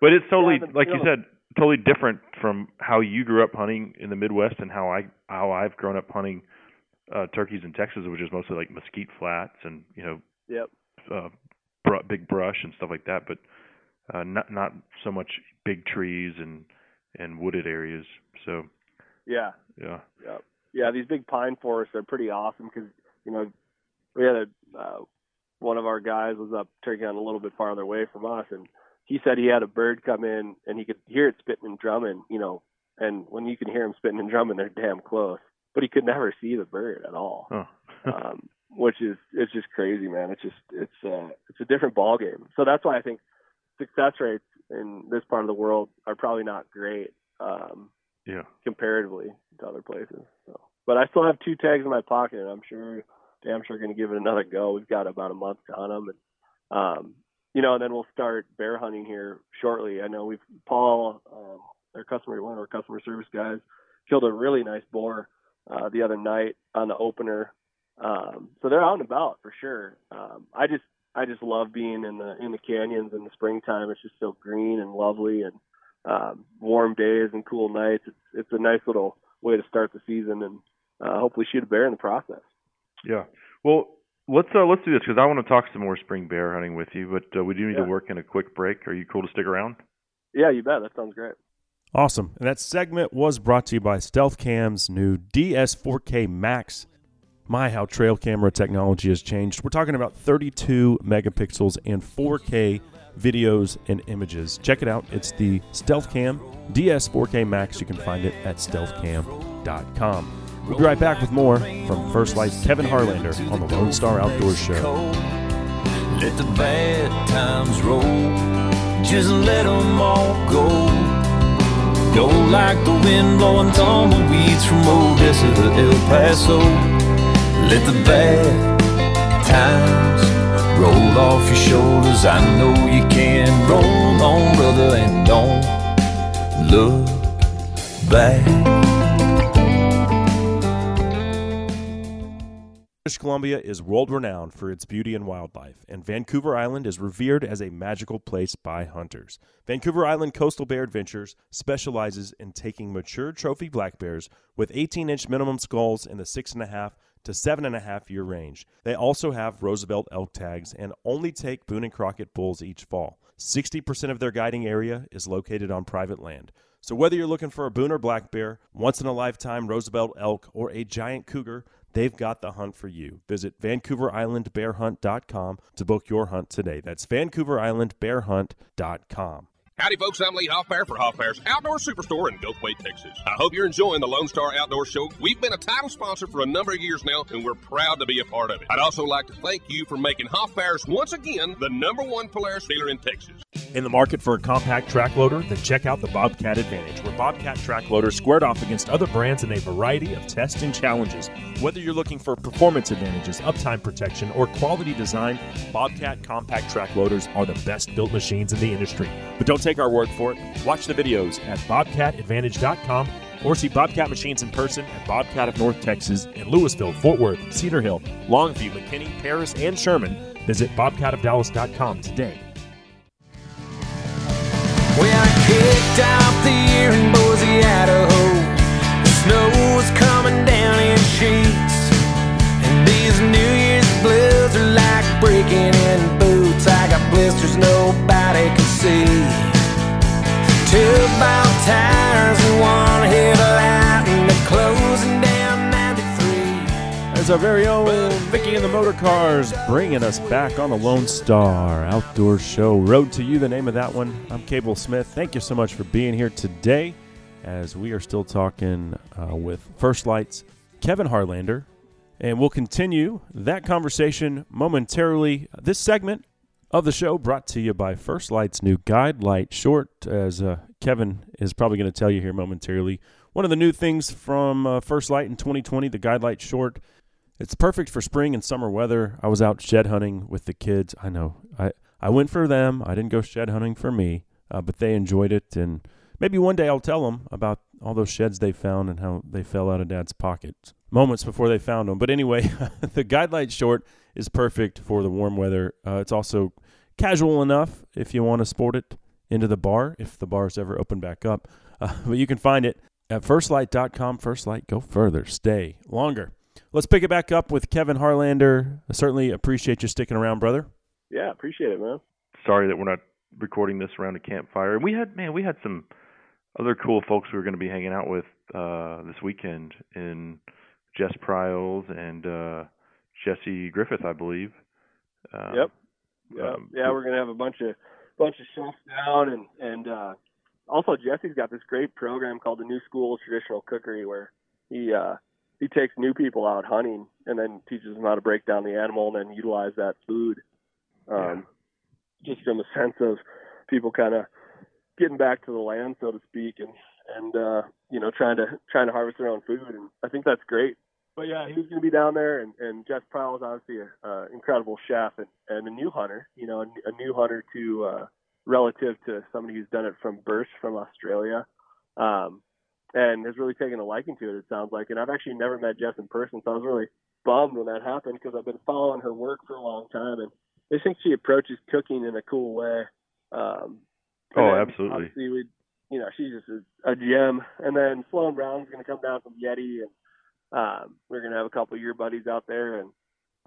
But it's totally Yeah, like you you said, totally different from how you grew up hunting in the Midwest and how I how I've grown up hunting uh turkeys in Texas, which is mostly like mesquite flats and you know Yep. uh br- big brush and stuff like that, but uh not not so much big trees and and wooded areas. So Yeah. yeah, yeah, Yeah. These big pine forests are pretty awesome because you know we had a uh, one of our guys was up turkey hunting a little bit farther away from us, and he said he had a bird come in and he could hear it spitting and drumming, you know, and when you can hear them spitting and drumming, they're damn close. But he could never see the bird at all, Oh. um, which is it's just crazy, man. It's just it's uh, it's a different ball game. So that's why I think success rates in this part of the world are probably not great um, yeah. comparatively to other places. So, but I still have two tags in my pocket, and I'm sure, damn sure, going to give it another go. We've got about a month to hunt them, and um, you know, and then we'll start bear hunting here shortly. I know we've Paul, um, our customer, one of our customer service guys, killed a really nice boar uh, the other night on the opener. Um, so they're out and about for sure. Um, I just I just love being in the in the canyons in the springtime. It's just so green and lovely and um, warm days and cool nights. It's it's a nice little way to start the season and uh, hopefully shoot a bear in the process. Yeah. Well, let's uh, let's do this because I want to talk some more spring bear hunting with you, but uh, we do need Yeah. to work in a quick break. Are you cool to stick around? Yeah, you bet. That sounds great. Awesome. And that segment was brought to you by Stealth Cam's new DS4K Max. My, how trail camera technology has changed. We're talking about 32 megapixels and 4K videos and images. Check it out. It's the Stealth Cam DS4K Max. You can find it at stealthcam.com. We'll be right back with more from First Lite's Kevin Harlander on the Lone Star Outdoors Show. Let the bad times roll. Just let 'em all go. Go like the wind blowing tumbleweeds from Odessa to El Paso. Let the bad times roll off your shoulders. I know you can. Roll on, brother, and don't look back. British Columbia is world renowned for its beauty and wildlife, and Vancouver Island is revered as a magical place by hunters. Vancouver Island Coastal Bear Adventures specializes in taking mature trophy black bears with 18 inch minimum skulls in the 6.5 to 7.5 year range. They also have Roosevelt elk tags and only take Boone and Crockett bulls each fall. 60% of their guiding area is located on private land. So whether you're looking for a Boone or black bear, once in a lifetime Roosevelt elk, or a giant cougar, they've got the hunt for you. Visit VancouverIslandBearHunt.com to book your hunt today. That's VancouverIslandBearHunt.com. Howdy, folks. I'm Lee Hoffbear for Hoffbear's Outdoor Superstore in Gulfway, Texas. I hope you're enjoying the Lone Star Outdoor Show. We've been a title sponsor for a number of years now, and we're proud to be a part of it. I'd also like to thank you for making Hoffbear's once again the number one Polaris dealer in Texas. In the market for a compact track loader, then check out the Bobcat Advantage, where Bobcat track loaders squared off against other brands in a variety of tests and challenges. Whether you're looking for performance advantages, uptime protection, or quality design, Bobcat compact track loaders are the best built machines in the industry. But don't take our word for it. Watch the videos at bobcatadvantage.com or see Bobcat machines in person at Bobcat of North Texas in Lewisville, Fort Worth, Cedar Hill, Longview, McKinney, Paris, and Sherman. Visit bobcatofdallas.com today. We I kicked off the year in Boise, Idaho. The snow was coming down in sheets. And these New Year's blues are like breaking in boots. I got blisters nobody can see. Two bout tires and one headlight, and they're closing down 93. As our very own Micky and the Motorcars bringing us back on the Lone Star Outdoor Show. Road to You, the name of that one. I'm Cable Smith. Thank you so much for being here today as we are still talking uh, with First Lite's Kevin Harlander. And we'll continue that conversation momentarily. This segment of the show brought to you by First Lite's new Guide Light Short, as uh, Kevin is probably going to tell you here momentarily. One of the new things from uh, First Lite in 2020, the Guide Light Short. It's perfect for spring and summer weather. I was out shed hunting with the kids. I know. I, I went for them. I didn't go shed hunting for me, uh, but they enjoyed it. And maybe one day I'll tell them about all those sheds they found and how they fell out of dad's pockets moments before they found them. But anyway, the Guide Light Short is perfect for the warm weather. Uh, it's also casual enough if you want to sport it into the bar, if the bar's ever open back up. Uh, but you can find it at firstlite.com. First Lite, go further, stay longer. Let's pick it back up with Kevin Harlander. I certainly appreciate you sticking around, brother. Yeah, appreciate it, man. Sorry that we're not recording this around a campfire. And we had man, we had some other cool folks we were going to be hanging out with uh, this weekend in Jess Pryles and uh, Jesse Griffith, I believe. Um, Yep. Yeah, um, yeah, we're gonna have a bunch of bunch of chefs down, and and uh, also Jesse's got this great program called the New School of Traditional Cookery, where he uh, he takes new people out hunting and then teaches them how to break down the animal and then utilize that food. Um, Just from a sense of people kind of getting back to the land, so to speak, and and uh, you know trying to trying to harvest their own food, and I think that's great. But yeah, he was going to be down there, and and Jess Pryles is obviously an uh, incredible chef and, and a new hunter. You know, a, a new hunter to uh, relative to somebody who's done it from birth from Australia, um, and has really taken a liking to it. It sounds like, and I've actually never met Jess in person, so I was really bummed when that happened because I've been following her work for a long time, and I think she approaches cooking in a cool way. Um, Oh, absolutely. Obviously, we, you know, she's just a, a gem. And then Sloan Brown's going to come down from Yeti, and um, we're going to have a couple of your buddies out there, and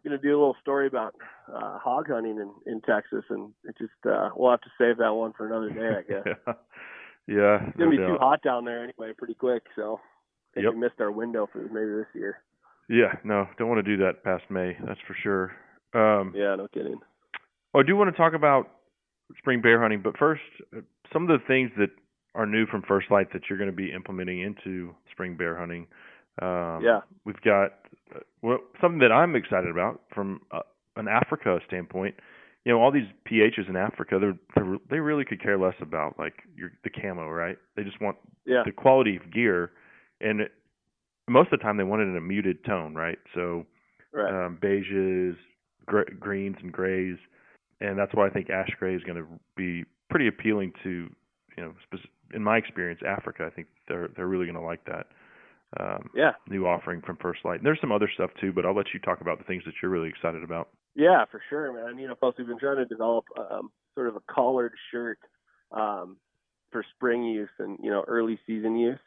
going to do a little story about uh, hog hunting in, in Texas. And it just uh, we'll have to save that one for another day, I guess. yeah, yeah. It's going to be no too hot down there anyway, pretty quick. So I think Yep. we missed our window for maybe this year. Yeah, no, don't want to do that past May. That's for sure. Um, Yeah, no kidding. Well, I do want to talk about spring bear hunting, but first, uh, some of the things that are new from First Lite that you're going to be implementing into spring bear hunting. Um, Yeah. we've got uh, well, something that I'm excited about from uh, an Africa standpoint. You know, all these PHs in Africa, they're, they're they really could care less about like your the camo, right? They just want Yeah. the quality of gear, and it, most of the time they want it in a muted tone, right? So Right. um, beiges, gr- greens, and grays, and that's why I think ash gray is going to be pretty appealing to, you know, in my experience, Africa. I think they're they're really going to like that um, yeah. new offering from First Lite. And there's some other stuff too, but I'll let you talk about the things that you're really excited about. Yeah, for sure, man. You know, plus we've been trying to develop um, sort of a collared shirt um, for spring use and you know early season use,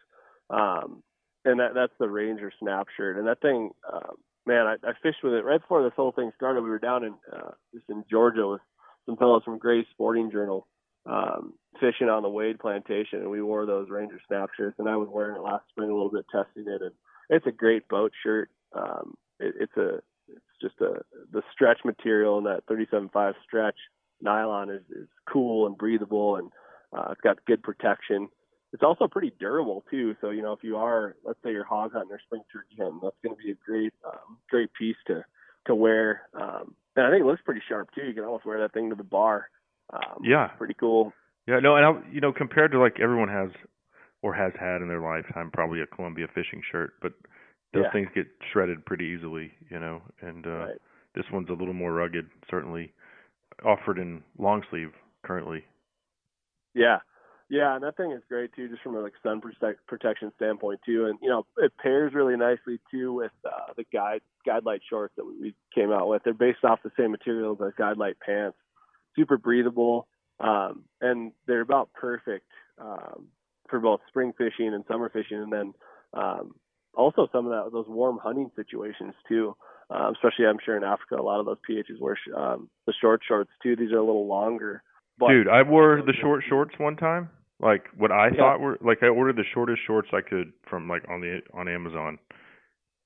um, and that that's the Ranger Snap shirt. And that thing, uh, man, I, I fished with it right before this whole thing started. We were down in uh, just in Georgia with some fellows from Gray's Sporting Journal um, fishing on the Wade Plantation, and we wore those Ranger Snap shirts. And I was wearing it last spring a little bit, testing it, and it's a great boat shirt. Um, it, it's a it's just a the stretch material and that 37.5 stretch nylon is is cool and breathable and uh, it's got good protection. It's also pretty durable too. So you know if you are let's say you're hog hunting or spring turkey hunting, that's going to be a great um, great piece to to wear. Um, and I think it looks pretty sharp too. You can almost wear that thing to the bar. Um, Yeah. pretty cool. Yeah, no, and I, you know, compared to like everyone has or has had in their lifetime, probably a Columbia fishing shirt, but those Yeah. things get shredded pretty easily, you know, and uh, Right. this one's a little more rugged, certainly offered in long sleeve currently. Yeah, yeah, and that thing is great too, just from a like sun protect, protection standpoint too. And you know, it pairs really nicely too with uh, the guide guide light shorts that we came out with. They're based off the same materials as guide light pants, super breathable, um, and they're about perfect um, for both spring fishing and summer fishing, and then um, also some of that those warm hunting situations too. Um, especially, I'm sure in Africa, a lot of those PHs wear sh- um, the short shorts too. These are a little longer. But Dude, I wore the short shorts one time. Like what I Yeah. thought were like I ordered the shortest shorts I could from like on the on Amazon.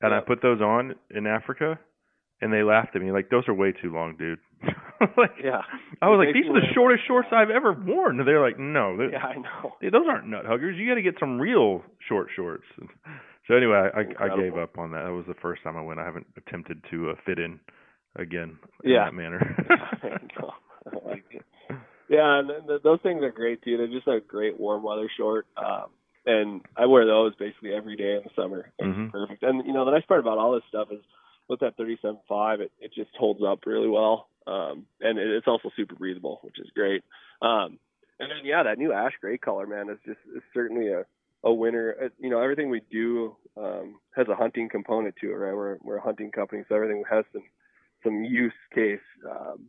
And I put those on in Africa and they laughed at me like those are way too long, dude. like Yeah. I was like these are the shortest shorts I've ever worn. And they're like no, they're- Yeah, I know. Those aren't nut huggers. You got to get some real short shorts. So anyway, I, I Incredible. gave up on that. That was the first time I went. I haven't attempted to uh, fit in again in Yeah. that manner. I. I like. Yeah, and th- th- those things are great too. They're just a great warm weather short. Um, and I wear those basically every day in the summer. It's Mhm. perfect. And you know, the nice part about all this stuff is with that 37.5, it it just holds up really well. Um, and it, it's also super breathable, which is great. Um, and then yeah, that new ash gray color, man, is just is certainly a a winner. Uh, You know, everything we do um, has a hunting component to it, right? We're we're a hunting company, so everything has some some use case um,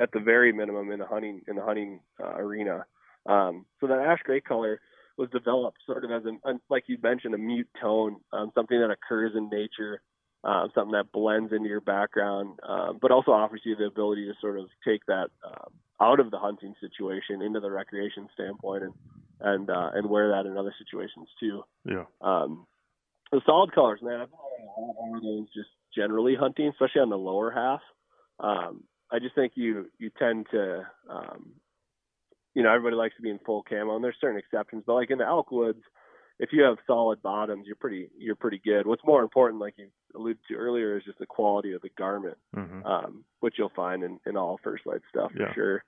at the very minimum in the hunting in the hunting uh, arena. Um, so that ash gray color was developed sort of as an like you mentioned, a mute tone, um, something that occurs in nature, um, something that blends into your background, um, but also offers you the ability to sort of take that um, out of the hunting situation into the recreation standpoint and and uh, and wear that in other situations too. yeah. Um, the solid colors, man, I've been wearing a lot of those just generally hunting, especially on the lower half. Um, I just think you you tend to um, you know everybody likes to be in full camo, and there's certain exceptions, but like in the elk woods, if you have solid bottoms, you're pretty you're pretty good. What's more important, like you alluded to earlier, is just the quality of the garment, hmm um, which you'll find in, in all First Lite stuff Yeah. for sure.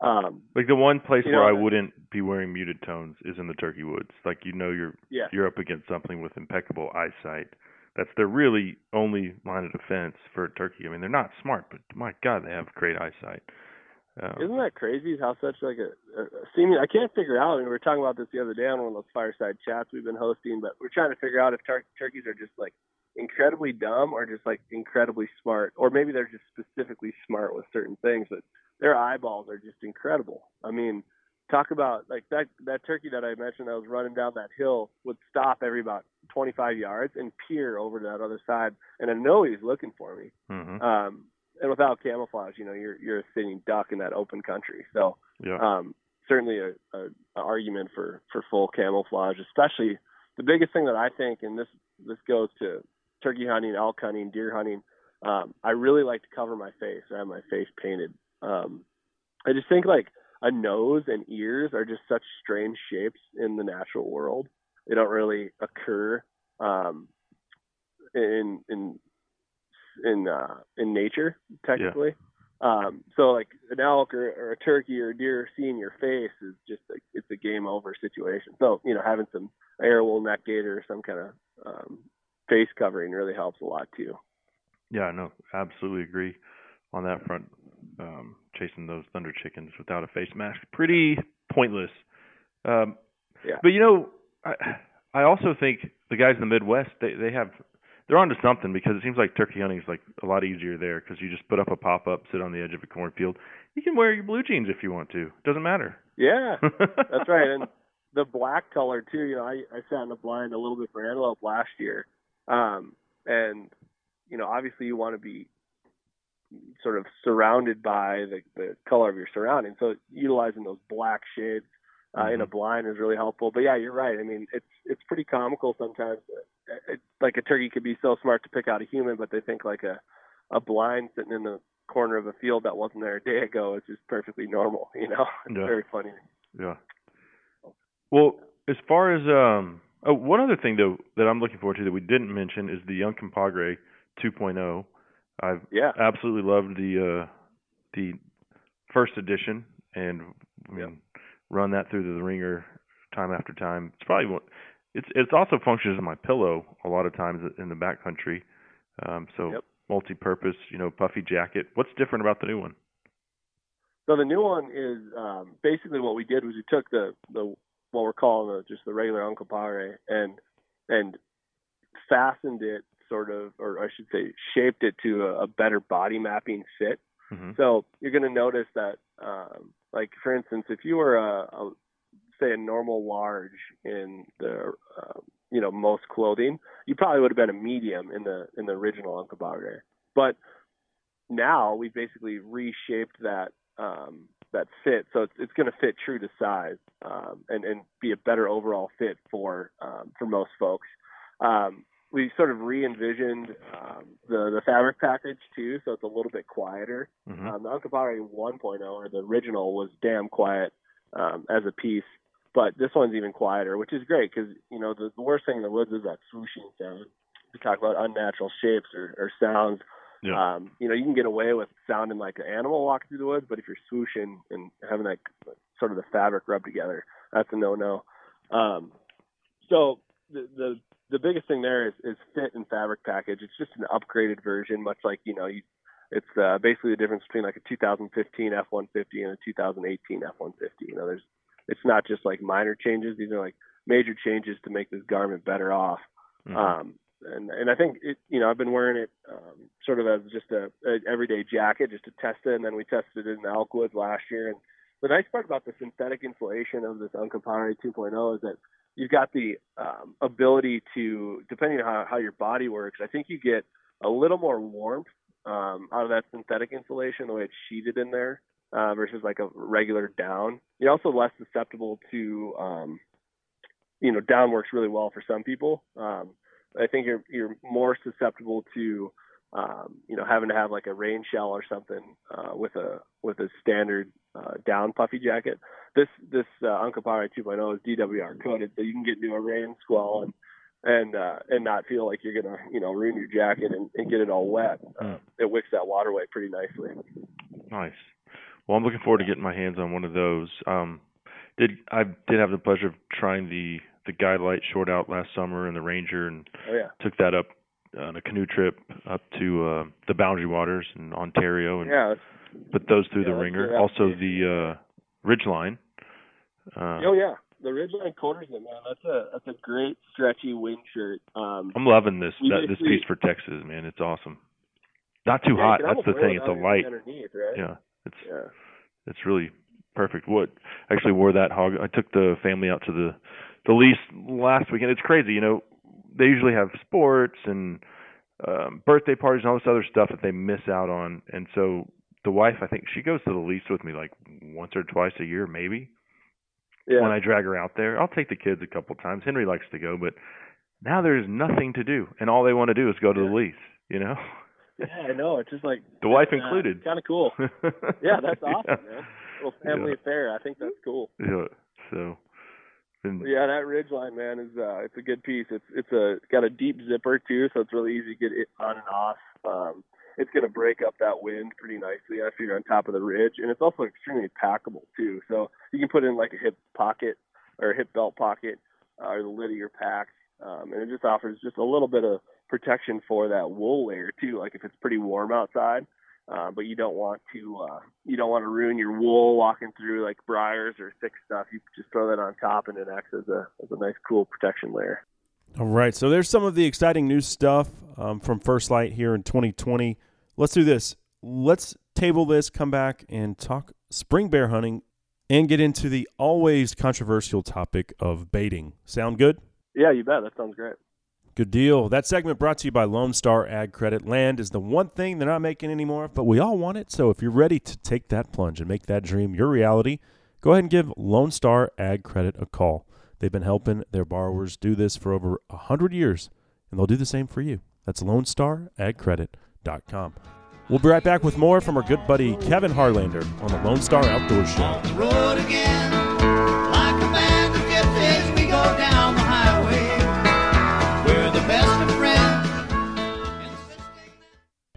Um, Like the one place where know, I wouldn't be wearing muted tones is in the turkey woods. Like you know you're yeah, you're up against something with impeccable eyesight. That's their really only line of defense for a turkey. I mean, they're not smart, but my God, they have great eyesight. Um, Isn't that crazy? How such like a, a a seeming I can't figure out. I mean, we were talking about this the other day on one of those fireside chats we've been hosting, but we're trying to figure out if tur- turkeys are just like incredibly dumb or just like incredibly smart, or maybe they're just specifically smart with certain things. But their eyeballs are just incredible. I mean, talk about like that that turkey that I mentioned that was running down that hill would stop every about 25 yards and peer over to that other side, and I know he's looking for me mhm. um, and without camouflage, you know, you're you're a sitting duck in that open country. So yeah. um, certainly a, a, a argument for for full camouflage, especially the biggest thing that I think, and this this goes to turkey hunting, elk hunting, deer hunting. Um, I really like to cover my face I have my face painted. Um, I just think like a nose and ears are just such strange shapes in the natural world. They don't really occur um, in in in uh, in nature technically. Um, so like an elk or, or a turkey or a deer seeing your face is just a, it's a game over situation. So you know having some Aerowool neck gaiter or some kind of um, face covering really helps a lot too. Yeah, no, absolutely agree on that front. Um, chasing those thunder chickens without a face mask, pretty pointless. Um, Yeah. But you know, I I also think the guys in the Midwest they they have they're onto something because it seems like turkey hunting is like a lot easier there because you just put up a pop up, sit on the edge of a cornfield. You can wear your blue jeans if you want to. Doesn't matter. Yeah, that's right. And the black color too. You know, I I sat in a blind a little bit for antelope last year, um, and you know, obviously you want to be sort of surrounded by the the color of your surroundings. So utilizing those black shades uh, in a blind is really helpful. But yeah, you're right. I mean, it's it's pretty comical sometimes. It, it, like a turkey could be so smart to pick out a human, but they think like a a blind sitting in the corner of a field that wasn't there a day ago is just perfectly normal. You know, it's Yeah. very funny. Yeah. Well, as far as um, oh, one other thing though that I'm looking forward to that we didn't mention is the Uncompahgre 2.0. I've Yeah. absolutely loved the uh, the first edition, and I mean, run that through the ringer time after time. It's probably one. It's it's also functions as my pillow a lot of times in the backcountry. Um, so Yep. multi-purpose, you know, puffy jacket. What's different about the new one? So the new one is um, basically what we did was we took the the what we're calling the, just the regular Uncompahgre and and fastened it sort of, or I should say, shaped it to a, a better body mapping fit. hmm So you're going to notice that, um, like for instance, if you were a, a say a normal large in the uh, you know most clothing, you probably would have been a medium in the in the original Uncompahgre. But now we've basically reshaped that um, that fit, so it's it's going to fit true to size um, and and be a better overall fit for um, for most folks. Um, we sort of re-envisioned um, the the fabric package too, so it's a little bit quieter. hmm Um, the Uncompahgre 1.0 or the original was damn quiet um, as a piece, but this one's even quieter, which is great because you know the, the worst thing in the woods is that swooshing sound. We talk about unnatural shapes or, or sounds. Yeah. Um, you know, you can get away with sounding like an animal walking through the woods, but if you're swooshing and having that sort of the fabric rub together, that's a no-no. Um, so the, the the biggest thing there is, is fit and fabric package. It's just an upgraded version, much like you know, you, it's uh, basically the difference between like a 2015 F-150 and a 2018 F-150. You know, there's it's not just like minor changes; these are like major changes to make this garment better off. Mhm. Um, and and I think it, you know, I've been wearing it um, sort of as just a, a everyday jacket just to test it, and then we tested it in Elkwood last year. And the nice part about the synthetic insulation of this Uncompahgre 2.0 is that you've got the um, ability to, depending on how, how your body works, I think you get a little more warmth um, out of that synthetic insulation, the way it's sheeted in there, uh, versus like a regular down. You're also less susceptible to, um, you know, down works really well for some people. Um, I think you're you're more susceptible to um, you know, having to have like a rain shell or something uh, with a with a standard uh, down puffy jacket. This this uh, Uncompahgre 2.0 is DWR coated, so you can get into a rain squall and and uh, and not feel like you're gonna you know ruin your jacket and, and get it all wet. Uh, it wicks that waterway pretty nicely. Nice. Well, I'm looking forward to getting my hands on one of those. Um, did I did have the pleasure of trying the the guide light short out last summer and the Ranger, and Oh yeah, took that up on a canoe trip up to uh, the Boundary Waters in Ontario, and yeah. Put those through Yeah, the ringer. Also the uh, Ridgeline. Uh, oh yeah, the Ridgeline quarters it, man. That's a that's a great stretchy wind shirt. Um, I'm loving this that, this piece for Texas, man. It's awesome. Not too yeah, hot. That's the thing. It's a light. right? Yeah, it's Yeah. it's really perfect. What actually wore that hog? I took the family out to the the lease last weekend. It's crazy, you know. They usually have sports and um, birthday parties and all this other stuff that they miss out on. And so the wife, I think she goes to the lease with me like once or twice a year, maybe. Yeah. When I drag her out there, I'll take the kids a couple times. Henry likes to go, but now there's nothing to do, and all they want to do is go to the lease. You know, yeah, I know. It's just like the wife uh, included. Kind of cool. Yeah, that's awesome, Yeah. man. Little family Yeah. affair. I think that's cool. Yeah. So. And, Yeah, that Ridgeline man is uh it's a good piece. It's it's a got a deep zipper too, so it's really easy to get it on and off. Um it's gonna break up that wind pretty nicely after you're on top of the ridge. And it's also extremely packable too. So you can put in like a hip pocket or a hip belt pocket uh, or the lid of your pack. Um and it just offers just a little bit of protection for that wool layer too, like if it's pretty warm outside. Uh, but you don't want to uh, you don't want to ruin your wool walking through like briars or thick stuff. You just throw that on top, and it acts as a as a nice cool protection layer. All right, so there's some of the exciting new stuff um, from First Lite here in 2020. Let's do this. Let's table this, come back, and talk spring bear hunting, and get into the always controversial topic of baiting. Sound good? Yeah, you bet. That sounds great. Good deal. That segment brought to you by Lone Star Ag Credit. Land is the one thing they're not making anymore, but we all want it. So if you're ready to take that plunge and make that dream your reality, go ahead and give Lone Star Ag Credit a call. They've been helping their borrowers do this for over 100 years, and they'll do the same for you. That's LoneStarAgCredit.com. We'll be right back with more from our good buddy Kevin Harlander on the Lone Star Outdoor Show.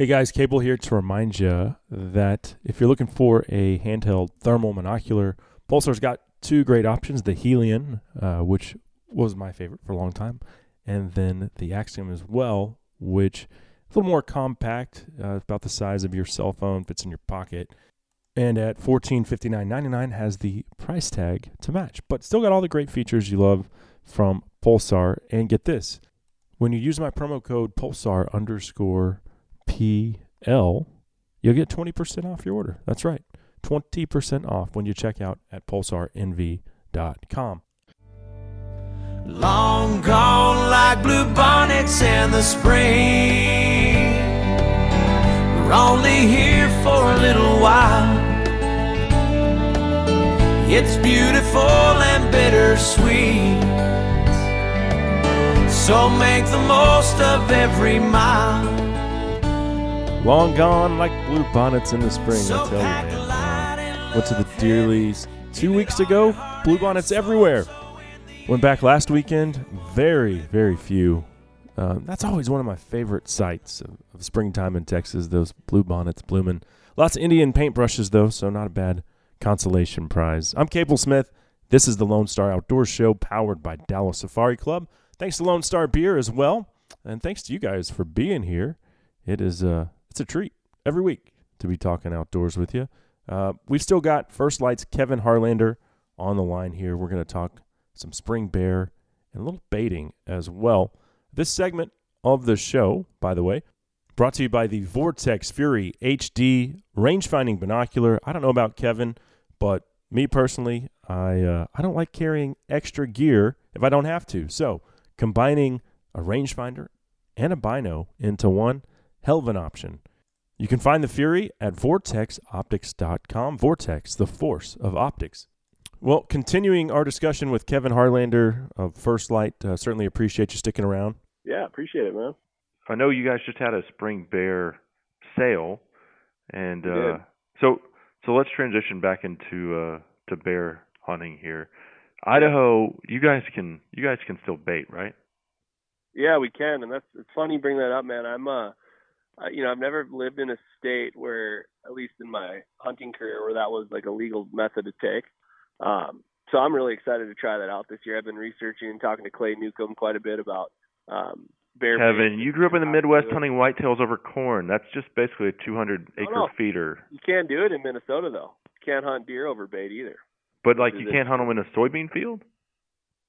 Hey guys, Cable here to remind you that if you're looking for a handheld thermal monocular, Pulsar's got two great options the Helion, uh, which was my favorite for a long time, and then the Axiom as well, which is a little more compact, uh, about the size of your cell phone, fits in your pocket, and at $1459.99 has the price tag to match, but still got all the great features you love from Pulsar. And get this when you use my promo code Pulsar underscore PL, you'll get 20% off your order. That's right. 20% off when you check out at pulsarnv.com. Long gone like blue bonnets in the spring. We're only here for a little while. It's beautiful and bittersweet. So make the most of every mile. Long gone like blue bonnets in the spring, I tell you, man. Went to the Deerleys two weeks ago. Blue bonnets everywhere. Went back last weekend. Very, very few. Uh, that's always one of my favorite sights of, of springtime in Texas. Those blue bonnets blooming. Lots of Indian paintbrushes though, so not a bad consolation prize. I'm Cable Smith. This is the Lone Star Outdoor Show, powered by Dallas Safari Club. Thanks to Lone Star Beer as well, and thanks to you guys for being here. It is uh, it's a treat every week to be talking outdoors with you. Uh, we've still got First Lite's Kevin Harlander on the line here. We're going to talk some spring bear and a little baiting as well. This segment of the show, by the way, Brought to you by the Vortex Fury HD range finding binocular. I don't know about Kevin, but me personally, I uh, I don't like carrying extra gear if I don't have to. So combining a rangefinder and a bino into one, hell of an option. You can find the Fury at vortexoptics.com. Vortex, the force of optics. Well, continuing our discussion with Kevin Harlander of First Lite, uh, certainly appreciate you sticking around. Yeah, appreciate it, man. I know you guys just had a spring bear sale, and uh, so so let's transition back into uh, to bear hunting here. Idaho, you guys can you guys can still bait, right? Yeah, we can, and that's it's funny you bring that up, man. I'm uh, uh, you know, I've never lived in a state where, at least in my hunting career, where that was like a legal method to take. Um, so I'm really excited to try that out this year. I've been researching and talking to Clay Newcomb quite a bit about um, bear. Kevin, you grew up in the and how to Midwest hunting whitetails over corn. That's just basically a 200 acre no. feeder. You can't do it in Minnesota though. You can't hunt deer over bait either. But like you can't hunt them in a soybean field.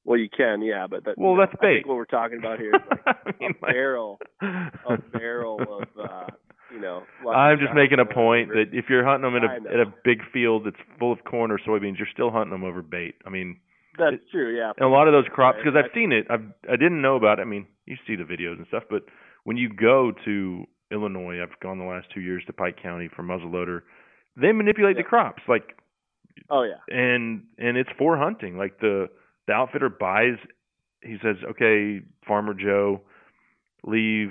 Well, you can, yeah, but that, Well, you know, that's I think bait. what we're talking about here is like I mean, a like- barrel, a barrel of, uh, you know. I'm just making a point whatever. that if you're hunting them in a in a big field that's full of corn or soybeans, you're still hunting them over bait. I mean, That's true, yeah. and a lot of those crops Right, because I've seen it. I've I didn't know about. It. I mean, you see the videos and stuff, but when you go to Illinois, I've gone the last two years to Pike County for muzzleloader. They manipulate the crops like, Oh yeah. and and it's for hunting. Like the the outfitter buys. He says, okay, Farmer Joe, leave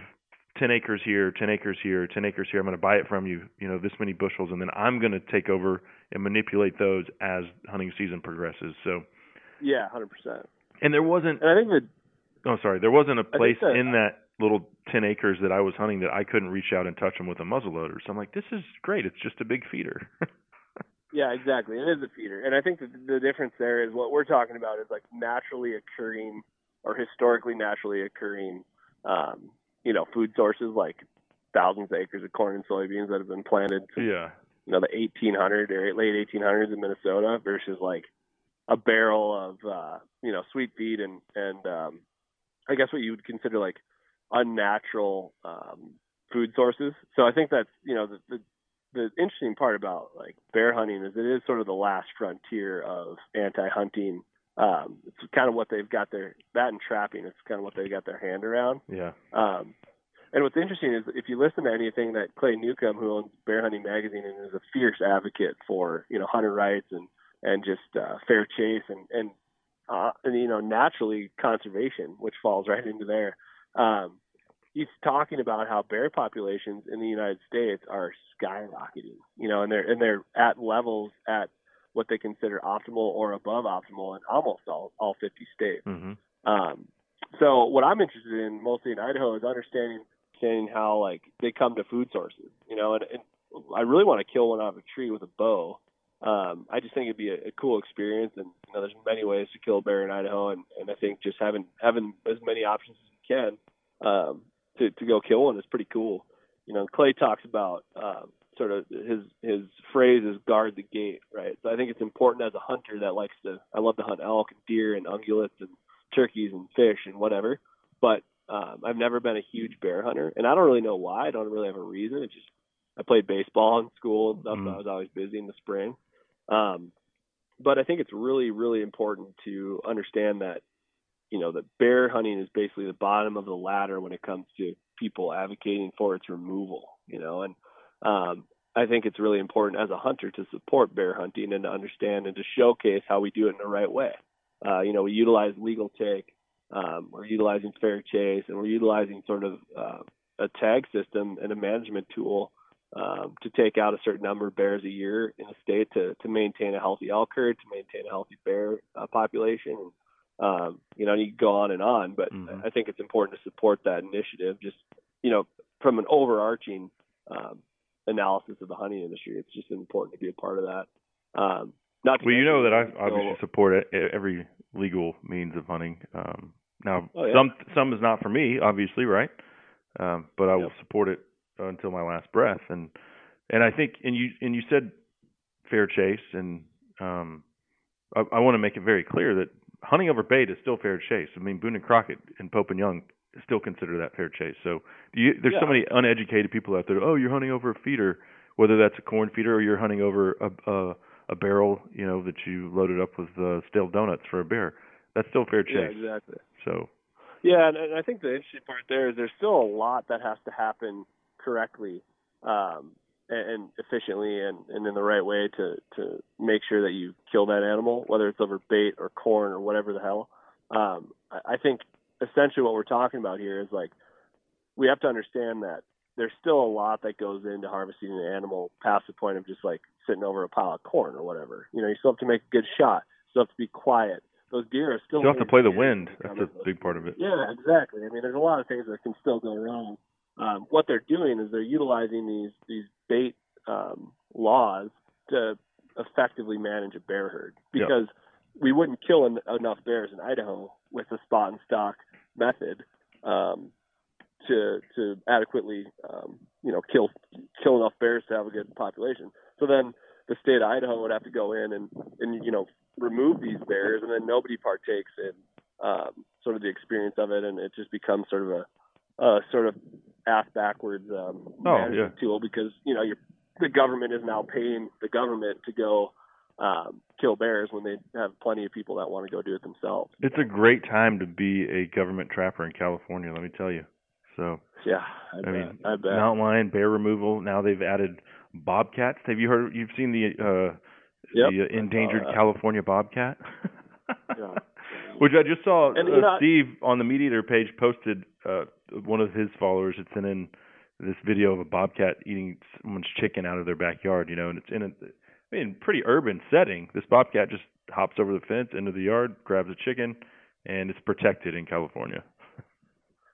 10 acres here, 10 acres here, 10 acres here. I'm going to buy it from you, you know, this many bushels, and then I'm going to take over and manipulate those as hunting season progresses. So, Yeah, hundred percent. and there wasn't, And I think that oh, sorry, there wasn't a place that- in that little 10 acres that I was hunting that I couldn't reach out and touch them with a muzzleloader. So I'm like, this is great. It's just a big feeder. yeah, exactly. It is a feeder, and I think that the difference there is what we're talking about is like naturally occurring or historically naturally occurring, um, you know, food sources like thousands of acres of corn and soybeans that have been planted since yeah. you know the 1800 or late 1800s in Minnesota versus like a barrel of uh, you know sweet feed and and um, I guess what you would consider like unnatural um, food sources. So I think that's you know the, the the interesting part about like bear hunting is it is sort of the last frontier of anti-hunting. Um, it's kind of what they've got their that and trapping. It's kind of what they've got their hand around. Yeah. Um, and what's interesting is if you listen to anything that Clay Newcomb, who owns Bear Hunting Magazine and is a fierce advocate for you know hunter rights and and just uh, fair chase and and uh, and you know naturally conservation, which falls right into there. Um, he's talking about how bear populations in the United States are skyrocketing, you know, and they're and they're at levels at what they consider optimal or above optimal in almost all all 50 states. hmm Um, so what I'm interested in mostly in Idaho is understanding understanding how like they come to food sources, you know, and, and I really want to kill one out of a tree with a bow. Um, I just think it'd be a, a cool experience, and you know, there's many ways to kill a bear in Idaho, and, and I think just having having as many options as you can um, to to go kill one is pretty cool. You know, Clay talks about um, sort of his his phrase is guard the gate, right? So I think it's important as a hunter that likes to. I love to hunt elk and deer and ungulates and turkeys and fish and whatever, but um, I've never been a huge bear hunter, and I don't really know why. I don't really have a reason. It just I played baseball in school and stuff, so Mm. I was always busy in the spring. Um, but I think it's really, really important to understand that, you know, that bear hunting is basically the bottom of the ladder when it comes to people advocating for its removal, you know, and um, I think it's really important as a hunter to support bear hunting and to understand and to showcase how we do it in the right way. Uh, you know, we utilize legal take, um, we're utilizing fair chase, and we're utilizing sort of uh, a tag system and a management tool um, to take out a certain number of bears a year in a state to to maintain a healthy elk herd, to maintain a healthy bear uh, population. Um, you know, and you can go on and on, but Mhm. I think it's important to support that initiative. Just you know, from an overarching um, analysis of the hunting industry, it's just important to be a part of that. Um, not Well, you know that I obviously so- support every legal means of hunting. Um, now, Oh, yeah. some some is not for me, obviously, right? Um, but I will Yep. support it until my last breath. And and I think, and you and you said fair chase, and um, I, I want to make it very clear that hunting over bait is still fair chase. I mean, Boone and Crockett and Pope and Young still consider that fair chase. So you, there's so many uneducated people out there. Oh, you're hunting over a feeder, whether that's a corn feeder or you're hunting over a a, a barrel, you know, that you loaded up with uh, stale donuts for a bear. That's still fair Yeah, chase. exactly. So Yeah, and, and I think the interesting part there is there's still a lot that has to happen correctly um, and, efficiently and, and in the right way to to make sure that you kill that animal, whether it's over bait or corn or whatever the hell. Um, I, I think essentially what we're talking about here is like we have to understand that there's still a lot that goes into harvesting an animal past the point of just like sitting over a pile of corn or whatever. You know, you still have to make a good shot. You still have to be quiet. Those deer are still you have to play the wind. That's a big part of it. Yeah, exactly. I mean, there's a lot of things that can still go wrong. Um, what they're doing is they're utilizing these these bait um, laws to effectively manage a bear herd Yep. because we wouldn't kill en- enough bears in Idaho with the spot and stock method um, to to adequately um, you know kill kill enough bears to have a good population. So then the state of Idaho would have to go in and and you know remove these bears, and then nobody partakes in um, sort of the experience of it, and it just becomes sort of a, a sort of ass backwards um, Oh, management tool because you know the government is now paying the government to go um, kill bears when they have plenty of people that want to go do it themselves. It's a great time to be a government trapper in California, let me tell you. So Yeah, I, I bet. mean, I bet. mountain lion, bear removal. Now they've added bobcats. Have you heard? You've seen the uh, Yep, the endangered that. California bobcat, Yeah. which I just saw. And, uh, you know, Steve on the MeatEater page posted. Uh, one of his followers had sent in this video of a bobcat eating someone's chicken out of their backyard. You know, and it's in a I mean, pretty urban setting. This bobcat just hops over the fence into the yard, grabs a chicken, and it's protected in California.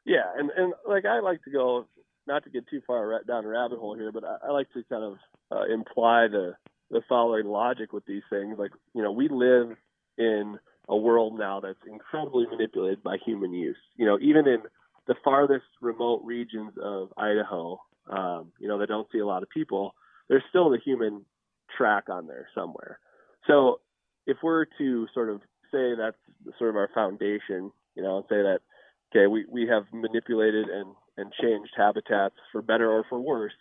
Yeah, and and like I like to go, not to get too far down a rabbit hole here, but I, I like to kind of uh, imply the the following logic with these things. Like you know, we live in a world now that's incredibly manipulated by human use. You know, even in the farthest remote regions of Idaho, um, you know, that don't see a lot of people, there's still the human track on there somewhere. So if we're to sort of say that's sort of our foundation, you know, and say that okay, we, we have manipulated and, and changed habitats for better or for worse,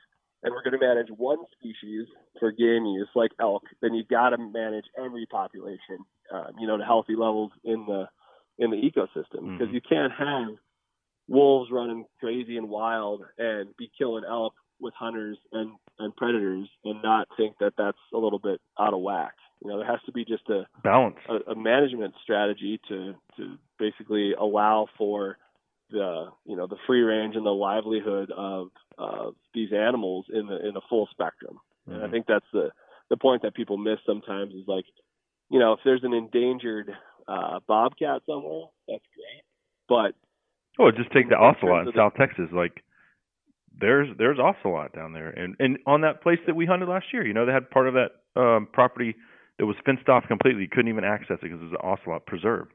and we're going to manage one species for game use like elk, then you've got to manage every population, um, you know, to healthy levels in the in the ecosystem because Mhm. you can't have wolves running crazy and wild and be killing elk with hunters and and predators and not think that that's a little bit out of whack. You know, there has to be just a Balance. a, a management strategy to to basically allow for the you know the free range and the livelihood of of these animals in the in a full spectrum. And I Mhm. think that's the the point that people miss sometimes is like, you know, if there's an endangered uh, bobcat somewhere, that's great. But Oh, just take the ocelot in South Texas. Like there's there's ocelot down there, and and on that place that we hunted last year, you know, they had part of that um, property that was fenced off completely. You couldn't even access it because it was an ocelot preserve.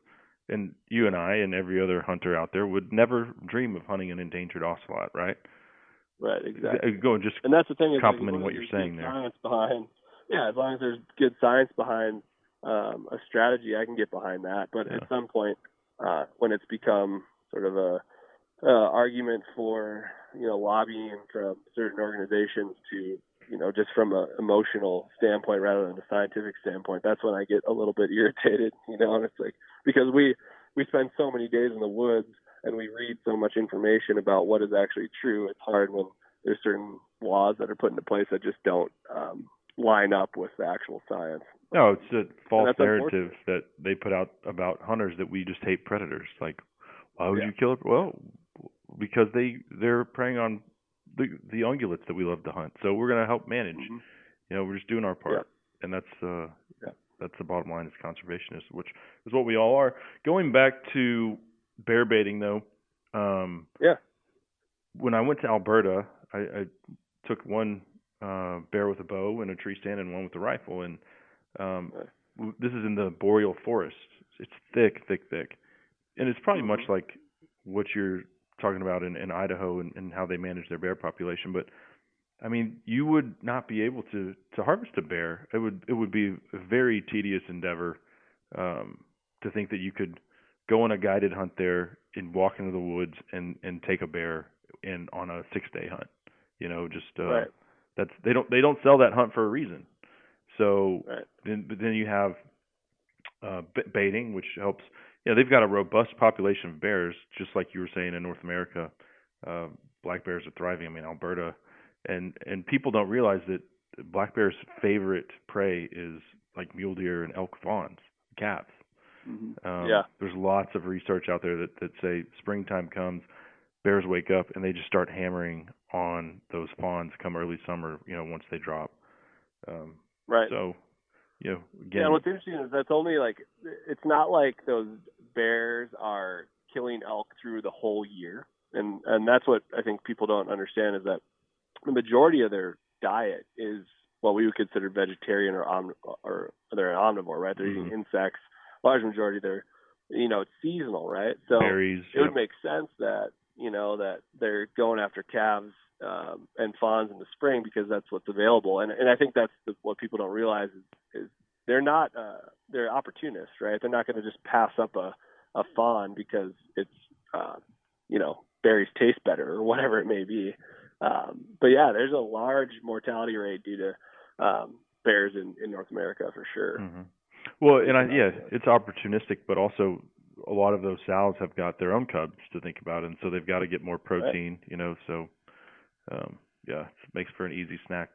And you and I and every other hunter out there would never dream of hunting an endangered ocelot, right? right, exactly. Go and just And that's the thing like, complimenting what you're saying there. Science behind, yeah, as long as there's good science behind um, a strategy, I can get behind that. But Yeah. at some point, uh, when it's become sort of a uh, argument for you know lobbying from certain organizations to you know just from a emotional standpoint rather than a scientific standpoint, that's when I get a little bit irritated. You know, and it's like because we we spend so many days in the woods and we read so much information about what is actually true. It's hard when there's certain laws that are put into place that just don't um, line up with the actual science. No, it's a false narrative that they put out about hunters that we just hate predators. Like, why would Yeah. you kill it? Well, because they they're preying on the the ungulates that we love to hunt. So we're gonna help manage. Mhm. You know, we're just doing our part, Yeah. and that's uh Yeah. that's the bottom line as conservationists, which is what we all are. Going back to bear baiting though, um, Yeah. when I went to Alberta, I, I took one uh, bear with a bow and a tree stand, and one with a rifle. And um, Right. this is in the boreal forest. It's thick, thick, thick, and it's probably much Mm-hmm. like what you're talking about in, in Idaho and, and how they manage their bear population. But I mean, you would not be able to to harvest a bear. It would it would be a very tedious endeavor um, to think that you could go on a guided hunt there and walk into the woods and and take a bear in on a six day hunt. You know, just uh, Right. that's they don't they don't sell that hunt for a reason. So Right. then but then you have uh, baiting, which helps. You know, they've got a robust population of bears, just like you were saying in North America. Uh, black bears are thriving. I mean, Alberta, and and people don't realize that black bears' favorite prey is like mule deer and elk fawns, calves. Um, Yeah. There's lots of research out there that that say springtime comes, bears wake up and they just start hammering on those fawns come early summer. You know, once they drop. Um, Right. So, you know, Yeah, again, and what's interesting is that's only like it's not like those bears are killing elk through the whole year, and and that's what I think people don't understand is that the majority of their diet is what we would consider vegetarian or omn or they're an omnivore, right? They're eating Mhm. insects. Large majority they're you know it's seasonal, right? So berries. it would make sense that you know that they're going after calves um, and fawns in the spring because that's what's available, and and I think that's the, what people don't realize is, is they're not uh, they're opportunists, right? They're not going to just pass up a a fawn because it's uh, you know berries taste better or whatever it may be. Um, but yeah, there's a large mortality rate due to um, bears in, in North America for sure. hmm Well, and I yeah, it's opportunistic, but also a lot of those sows have got their own cubs to think about, and so they've got to get more protein. You know, so um, yeah, it makes for an easy snack.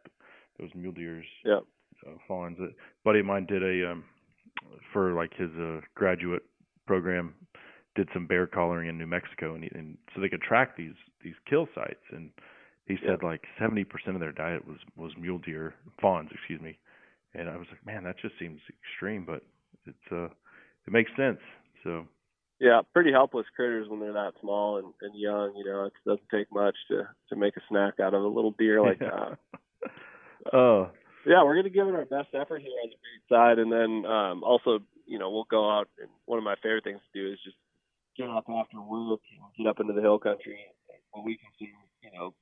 Those mule deers, Yeah. uh, fawns. A buddy of mine did a um, for like his uh, graduate program, did some bear collaring in New Mexico, and, he, and so they could track these these kill sites. And he said like seventy percent of their diet was was mule deer fawns, excuse me. And I was like, man, that just seems extreme, but it's uh, it makes sense. So Yeah, pretty helpless critters when they're that small and, and young. You know, it doesn't take much to to make a snack out of a little deer like that. Oh, Yeah, we're gonna give it our best effort here on the breed side, and then um, also, you know, we'll go out. And one of my favorite things to do is just get up after work and get up into the hill country. What we can see, you know,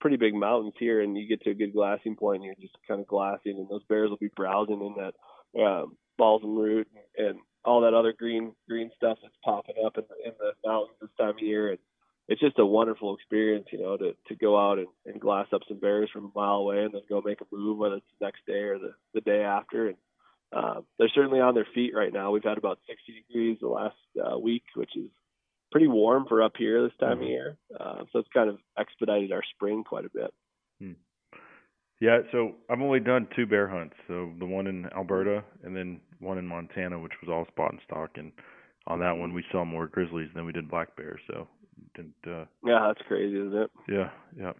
pretty big mountains here, and you get to a good glassing point, and you're just kind of glassing, and those bears will be browsing in that um, balsam root and all that other green green stuff that's popping up in the, in the mountains this time of year, and it's just a wonderful experience, you know, to to go out and, and glass up some bears from a mile away and then go make a move, whether it's the next day or the the day after. And uh, they're certainly on their feet right now. We've had about 60 degrees the last uh, week, which is pretty warm for up here this time of year. Uh, so it's kind of expedited our spring quite a bit. Yeah. So I've only done two bear hunts. So the one in Alberta and then one in Montana, which was all spot and stock. And on that one, we saw more grizzlies than we did black bears. So didn't. Uh, Yeah, that's crazy, isn't it? Yeah, yeah.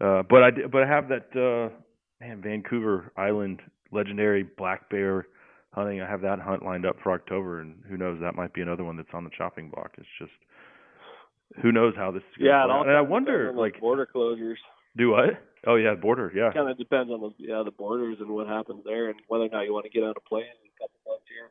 Uh, but I but I have that uh, man Vancouver Island legendary black bear hunting. I have that hunt lined up for October, and who knows that might be another one that's on the chopping block. It's just who knows how this is. gonna Yeah, play out. and I wonder like border closures. do what? Oh yeah, border. Yeah, Kind of depends on the yeah the borders and what happens there, and whether or not you want to get on a plane in a couple months here.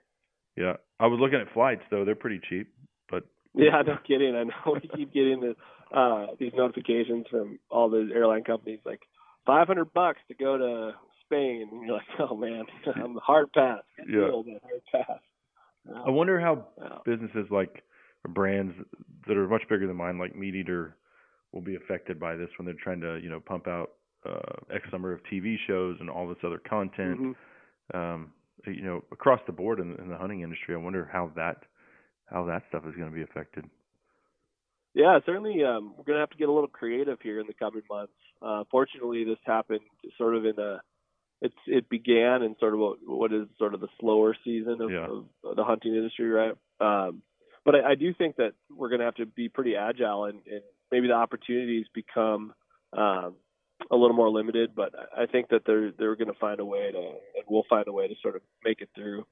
yeah. I was looking at flights though; they're pretty cheap. But Yeah, no kidding. I know we keep getting the uh these notifications from all the airline companies like five hundred bucks to go to Spain and you're like, Oh man, I'm hard pass. Good Yeah. hard pass. I wonder how businesses like brands that are much bigger than mine, like MeatEater, will be affected by this when they're trying to, you know, pump out uh, X number of TV shows and all this other content. Mhm. Um, you know, across the board in, in the hunting industry. I wonder how that how that stuff is going to be affected. Yeah, certainly. Um, we're gonna have to get a little creative here in the coming months. Uh, fortunately, this happened sort of in a. It's it began in sort of what, what is sort of the slower season of, Yeah. of the hunting industry, right? Um, but I, I do think that we're gonna have to be pretty agile, and, and maybe the opportunities become um, a little more limited. But I think that they're they're gonna find a way to, and we'll find a way to sort of make it through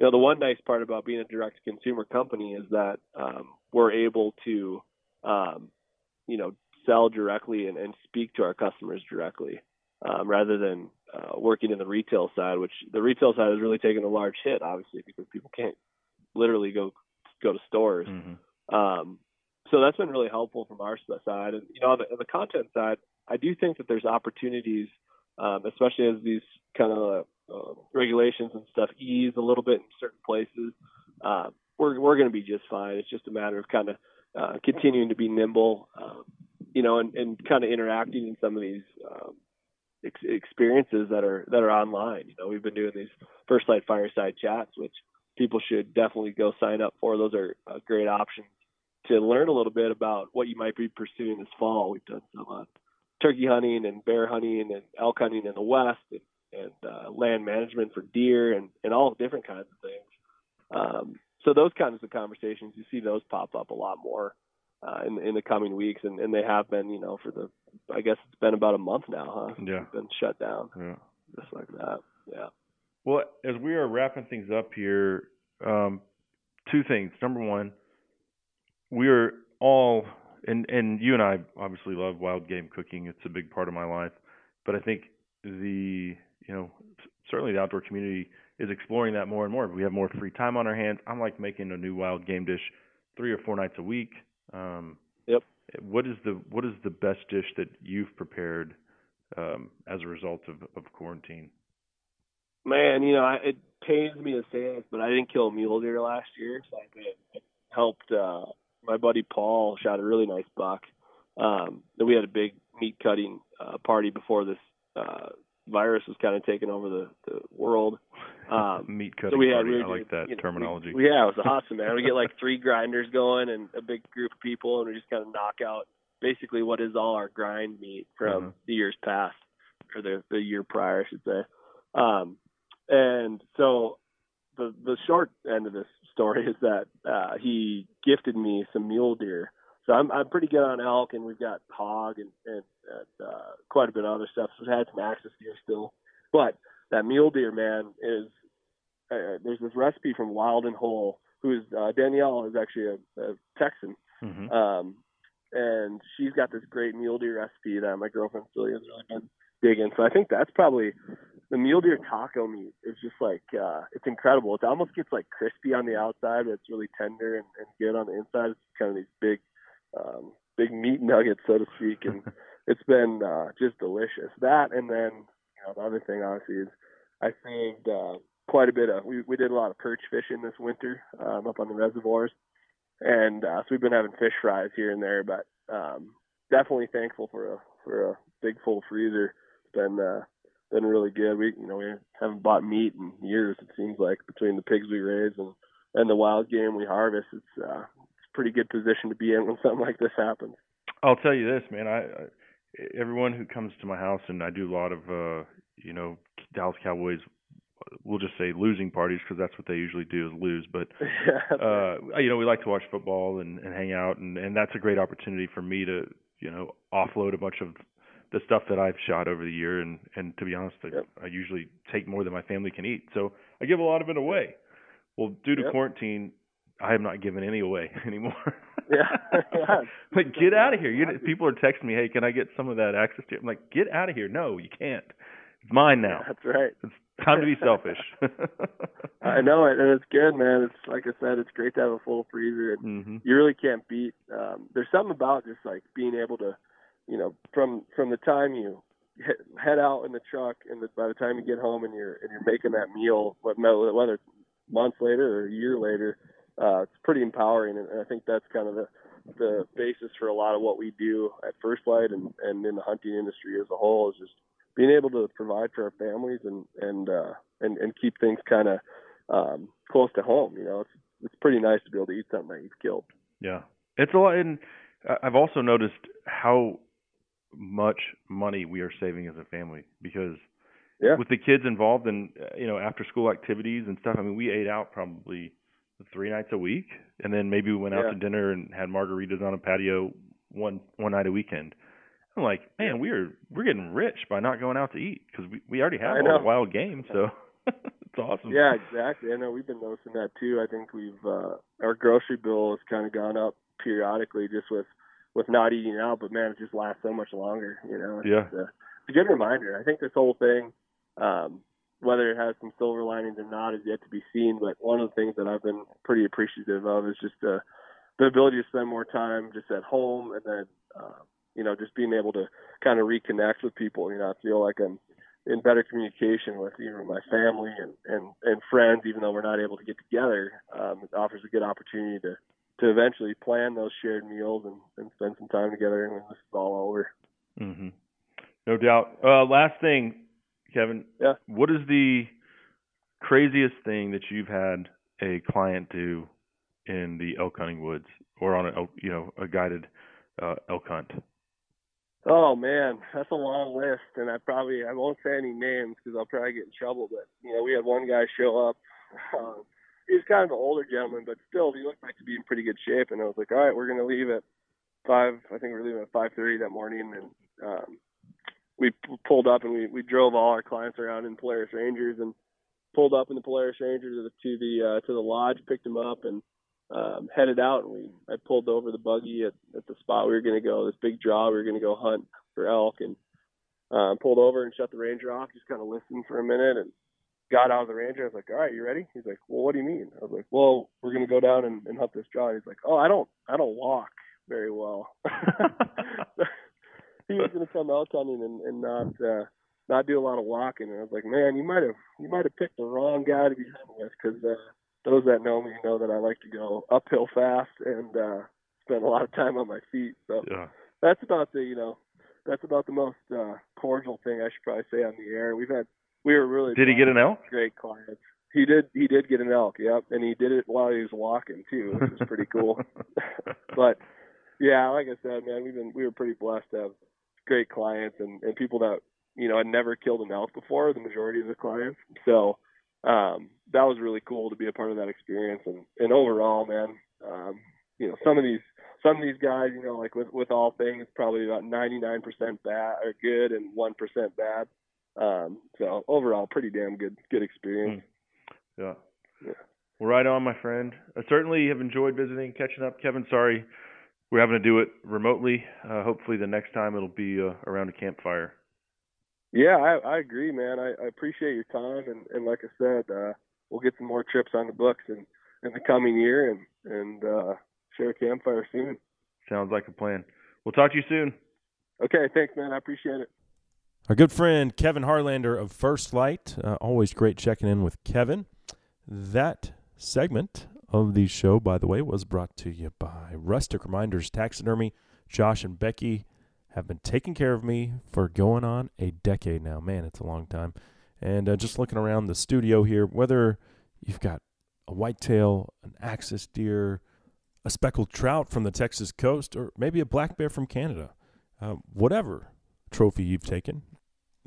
you know the one nice part about being a direct to consumer company is that um, we're able to um, you know sell directly and, and speak to our customers directly um, rather than uh, working in the retail side which the retail side has really taken a large hit obviously because people can't literally go go to stores Mm-hmm. um, so that's been really helpful from our side. And you know, on the, on the content side, I do think that there's opportunities, um, especially as these kind of uh, regulations and stuff ease a little bit in certain places. Uh, we're we're going to be just fine. It's just a matter of kind of uh, continuing to be nimble, um, you know, and, and kind of interacting in some of these um, ex- experiences that are that are online. You know, we've been doing these First Lite fireside chats, which people should definitely go sign up for. Those are uh, great options to learn a little bit about what you might be pursuing this fall. We've done some uh, turkey hunting and bear hunting and elk hunting in the west and, and uh, land management for deer and, and all different kinds of things. Um, so those kinds of conversations, you see those pop up a lot more uh, in in the coming weeks, and, and they have been, you know, for the I guess it's been about a month now, huh? Yeah. It's been shut down, Yeah. just like that. Yeah. Well, as we are wrapping things up here, um, two things. Number one, we are all, and and you and I obviously love wild game cooking. It's a big part of my life. But I think the, you know, certainly the outdoor community is exploring that more and more. We have more free time on our hands. I'm like making a new wild game dish three or four nights a week. Um, yep. What is the what is the best dish that you've prepared um, as a result of, of quarantine? Man, you know, I, it pains me to say this, but I didn't kill a mule deer last year, so I I helped uh my buddy Paul shot a really nice buck. Um then we had a big meat cutting uh party before this uh virus was kind of taking over the, the world. Um Meat cutting so we had party. we I like that you know, terminology. We, yeah, it was awesome, man. We get like three grinders going and a big group of people, and we just kind of knock out basically what is all our grind meat from Mhm. the years past or the the year prior, I should say. Um, and so the the short end of this story is that uh, he gifted me some mule deer. So I'm I'm pretty good on elk, and we've got hog and and, and uh, quite a bit of other stuff. So we've had some axis deer still, but that mule deer man is uh, there's this recipe from Wild and Whole, who's uh, Danielle is actually a, a Texan, Mhm. um, and she's got this great mule deer recipe that my girlfriend Celia has really been digging. So I think that's probably the mule deer taco meat is just like uh it's incredible. It almost gets like crispy on the outside, but it's really tender and, and good on the inside. It's kind of these big um big meat nuggets so to speak and it's been uh just delicious. That and then you know the other thing obviously is I saved uh quite a bit of we we did a lot of perch fishing this winter um up on the reservoirs and uh so we've been having fish fries here and there but um definitely thankful for a for a big full freezer. It's been uh been really good. We you know we haven't bought meat in years. It seems like between the pigs we raise and and the wild game we harvest, it's uh it's a pretty good position to be in when something like this happens. I'll tell you this, man. I, I everyone who comes to my house, and I do a lot of, uh, you know, Dallas Cowboys. We'll just say losing parties because that's what they usually do is lose. But uh, you know, we like to watch football and, and hang out, and and that's a great opportunity for me to, you know, offload a bunch of the stuff that I've shot over the year. And and to be honest, I, I usually take more than my family can eat, so I give a lot of it away. Well, due to Yep. quarantine, I have not given any away anymore. Yeah. yeah. like get out of here. You people are texting me, "Hey, can I get some of that access to it?" I'm like, "Get out of here. No, you can't. It's mine now. That's right. It's time to be selfish." I know it, and it's good, man. It's like I said, it's great to have a full freezer, and hmm you really can't beat. Um, there's something about just like being able to, you know, from from the time you head out in the truck, and the, by the time you get home and you're and you're making that meal, whether it's months later or a year later, uh, it's pretty empowering, and, I think that's kind of the the basis for a lot of what we do at First Lite and and in the hunting industry as a whole is just being able to provide for our families and and uh, and and keep things kind of um, close to home. You know, it's it's pretty nice to be able to eat something that you've killed. Yeah, it's a lot. And I- I've also noticed how much money we are saving as a family because Yeah. with the kids involved in uh, you know after school activities and stuff. I mean, we ate out probably three nights a week, and then maybe we went out Yeah. to dinner and had margaritas on a patio one one night a weekend. I'm like, man, we're we're getting rich by not going out to eat because we we already have all the wild game, so it's awesome. Yeah, exactly. I know we've been noticing that too. I think we've uh, our grocery bill has kind of gone up periodically just with with not eating out, but man, it just lasts so much longer. You know, it's, Yeah. uh, it's a good reminder. I think this whole thing, um, whether it has some silver linings or not, is yet to be seen. But one of the things that I've been pretty appreciative of is just uh, the ability to spend more time just at home, and then uh, you know just being able to kind of reconnect with people. You know, I feel like I'm in better communication with even my family and and and friends, even though we're not able to get together. Um, it offers a good opportunity to to eventually plan those shared meals and, and spend some time together when this is all over. hmm No doubt. Uh, last thing, Kevin. Yeah. What is the craziest thing that you've had a client do in the elk hunting woods or on a you know a guided uh, elk hunt? Oh man, that's a long list, and I probably I won't say any names because I'll probably get in trouble. But you know, we had one guy show up. Um, he was kind of an older gentleman, but still, he looked like to be in pretty good shape. And I was like, all right, we're gonna leave at five. I think we're leaving at five thirty that morning, and um, we pulled up and we we drove all our clients around in Polaris Rangers and pulled up in the Polaris Rangers to the to the, uh, to the lodge, picked him up, and um, headed out. And we I pulled over the buggy at, at the spot we were going to go, this big draw. We were going to go hunt for elk, and um, pulled over and shut the Ranger off. Just kind of listened for a minute and got out of the Ranger. I was like, "All right, you ready?" He's like, "Well, what do you mean?" I was like, "Well, we're going to go down and, and hunt this draw." He's like, "Oh, I don't I don't walk very well." he was going to come elk hunting and, and not uh, not do a lot of walking. And I was like, man, you might have you might have picked the wrong guy to be hunting with because uh, those that know me know that I like to go uphill fast and uh, spend a lot of time on my feet. So Yeah. that's about the you know that's about the most uh, cordial thing I should probably say on the air. We've had we were really Did he get an elk? great clients. He did he did get an elk, yep, and he did it while he was walking too, which was pretty cool. but yeah, like I said, man, we've been we were pretty blessed to have great clients and, and people that you know had never killed an elk before. The majority of the clients, so um, that was really cool to be a part of that experience. And and overall, man, um, you know, some of these some of these guys, you know, like with with all things, probably about 99% bad or good and one percent bad. Um, so overall, pretty damn good good experience. Yeah. Yeah. Well, right on, my friend. I certainly have enjoyed visiting, catching up. Kevin, sorry we're having to do it remotely. Uh, hopefully, the next time it'll be uh, around a campfire. Yeah, I, I agree, man. I, I appreciate your time, and, and like I said, uh, we'll get some more trips on the books in, in the coming year, and and uh, share a campfire soon. Sounds like a plan. We'll talk to you soon. Okay, thanks, man. I appreciate it. Our good friend Kevin Harlander of First Lite. Uh, always great checking in with Kevin. That segment of the show, by the way, was brought to you by Rustic Reminders Taxidermy. Josh and Becky have been taking care of me for going on a decade now. Man, it's a long time. And uh, just looking around the studio here, whether you've got a whitetail, an axis deer, a speckled trout from the Texas coast, or maybe a black bear from Canada, uh, whatever trophy you've taken,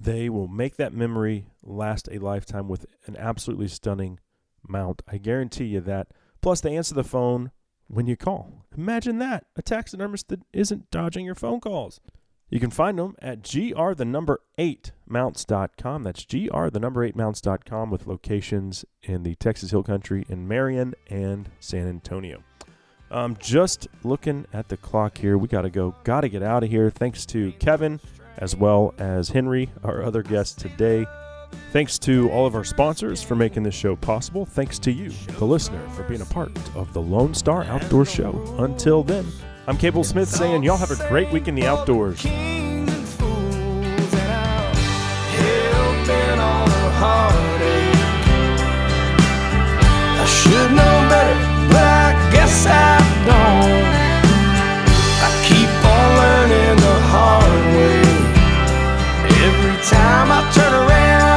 they will make that memory last a lifetime with an absolutely stunning mount. I guarantee you that. Plus, they answer the phone when you call. Imagine that a taxidermist that isn't dodging your phone calls. You can find them at gr the number 8 mounts.com. That's gr the number 8 mounts.com with locations in the Texas Hill Country in Marion and San Antonio. Um, just looking at the clock here, we got to go. Got to get out of here. Thanks to Kevin as well as Henry, our other guest today. Thanks to all of our sponsors for making this show possible. Thanks to you, the listener, for being a part of the Lone Star Outdoor Show. Until then, I'm Cable Smith saying y'all have a great week in the outdoors. I should know better, but I guess I don't. I keep on learning the hard way. Every time I turn around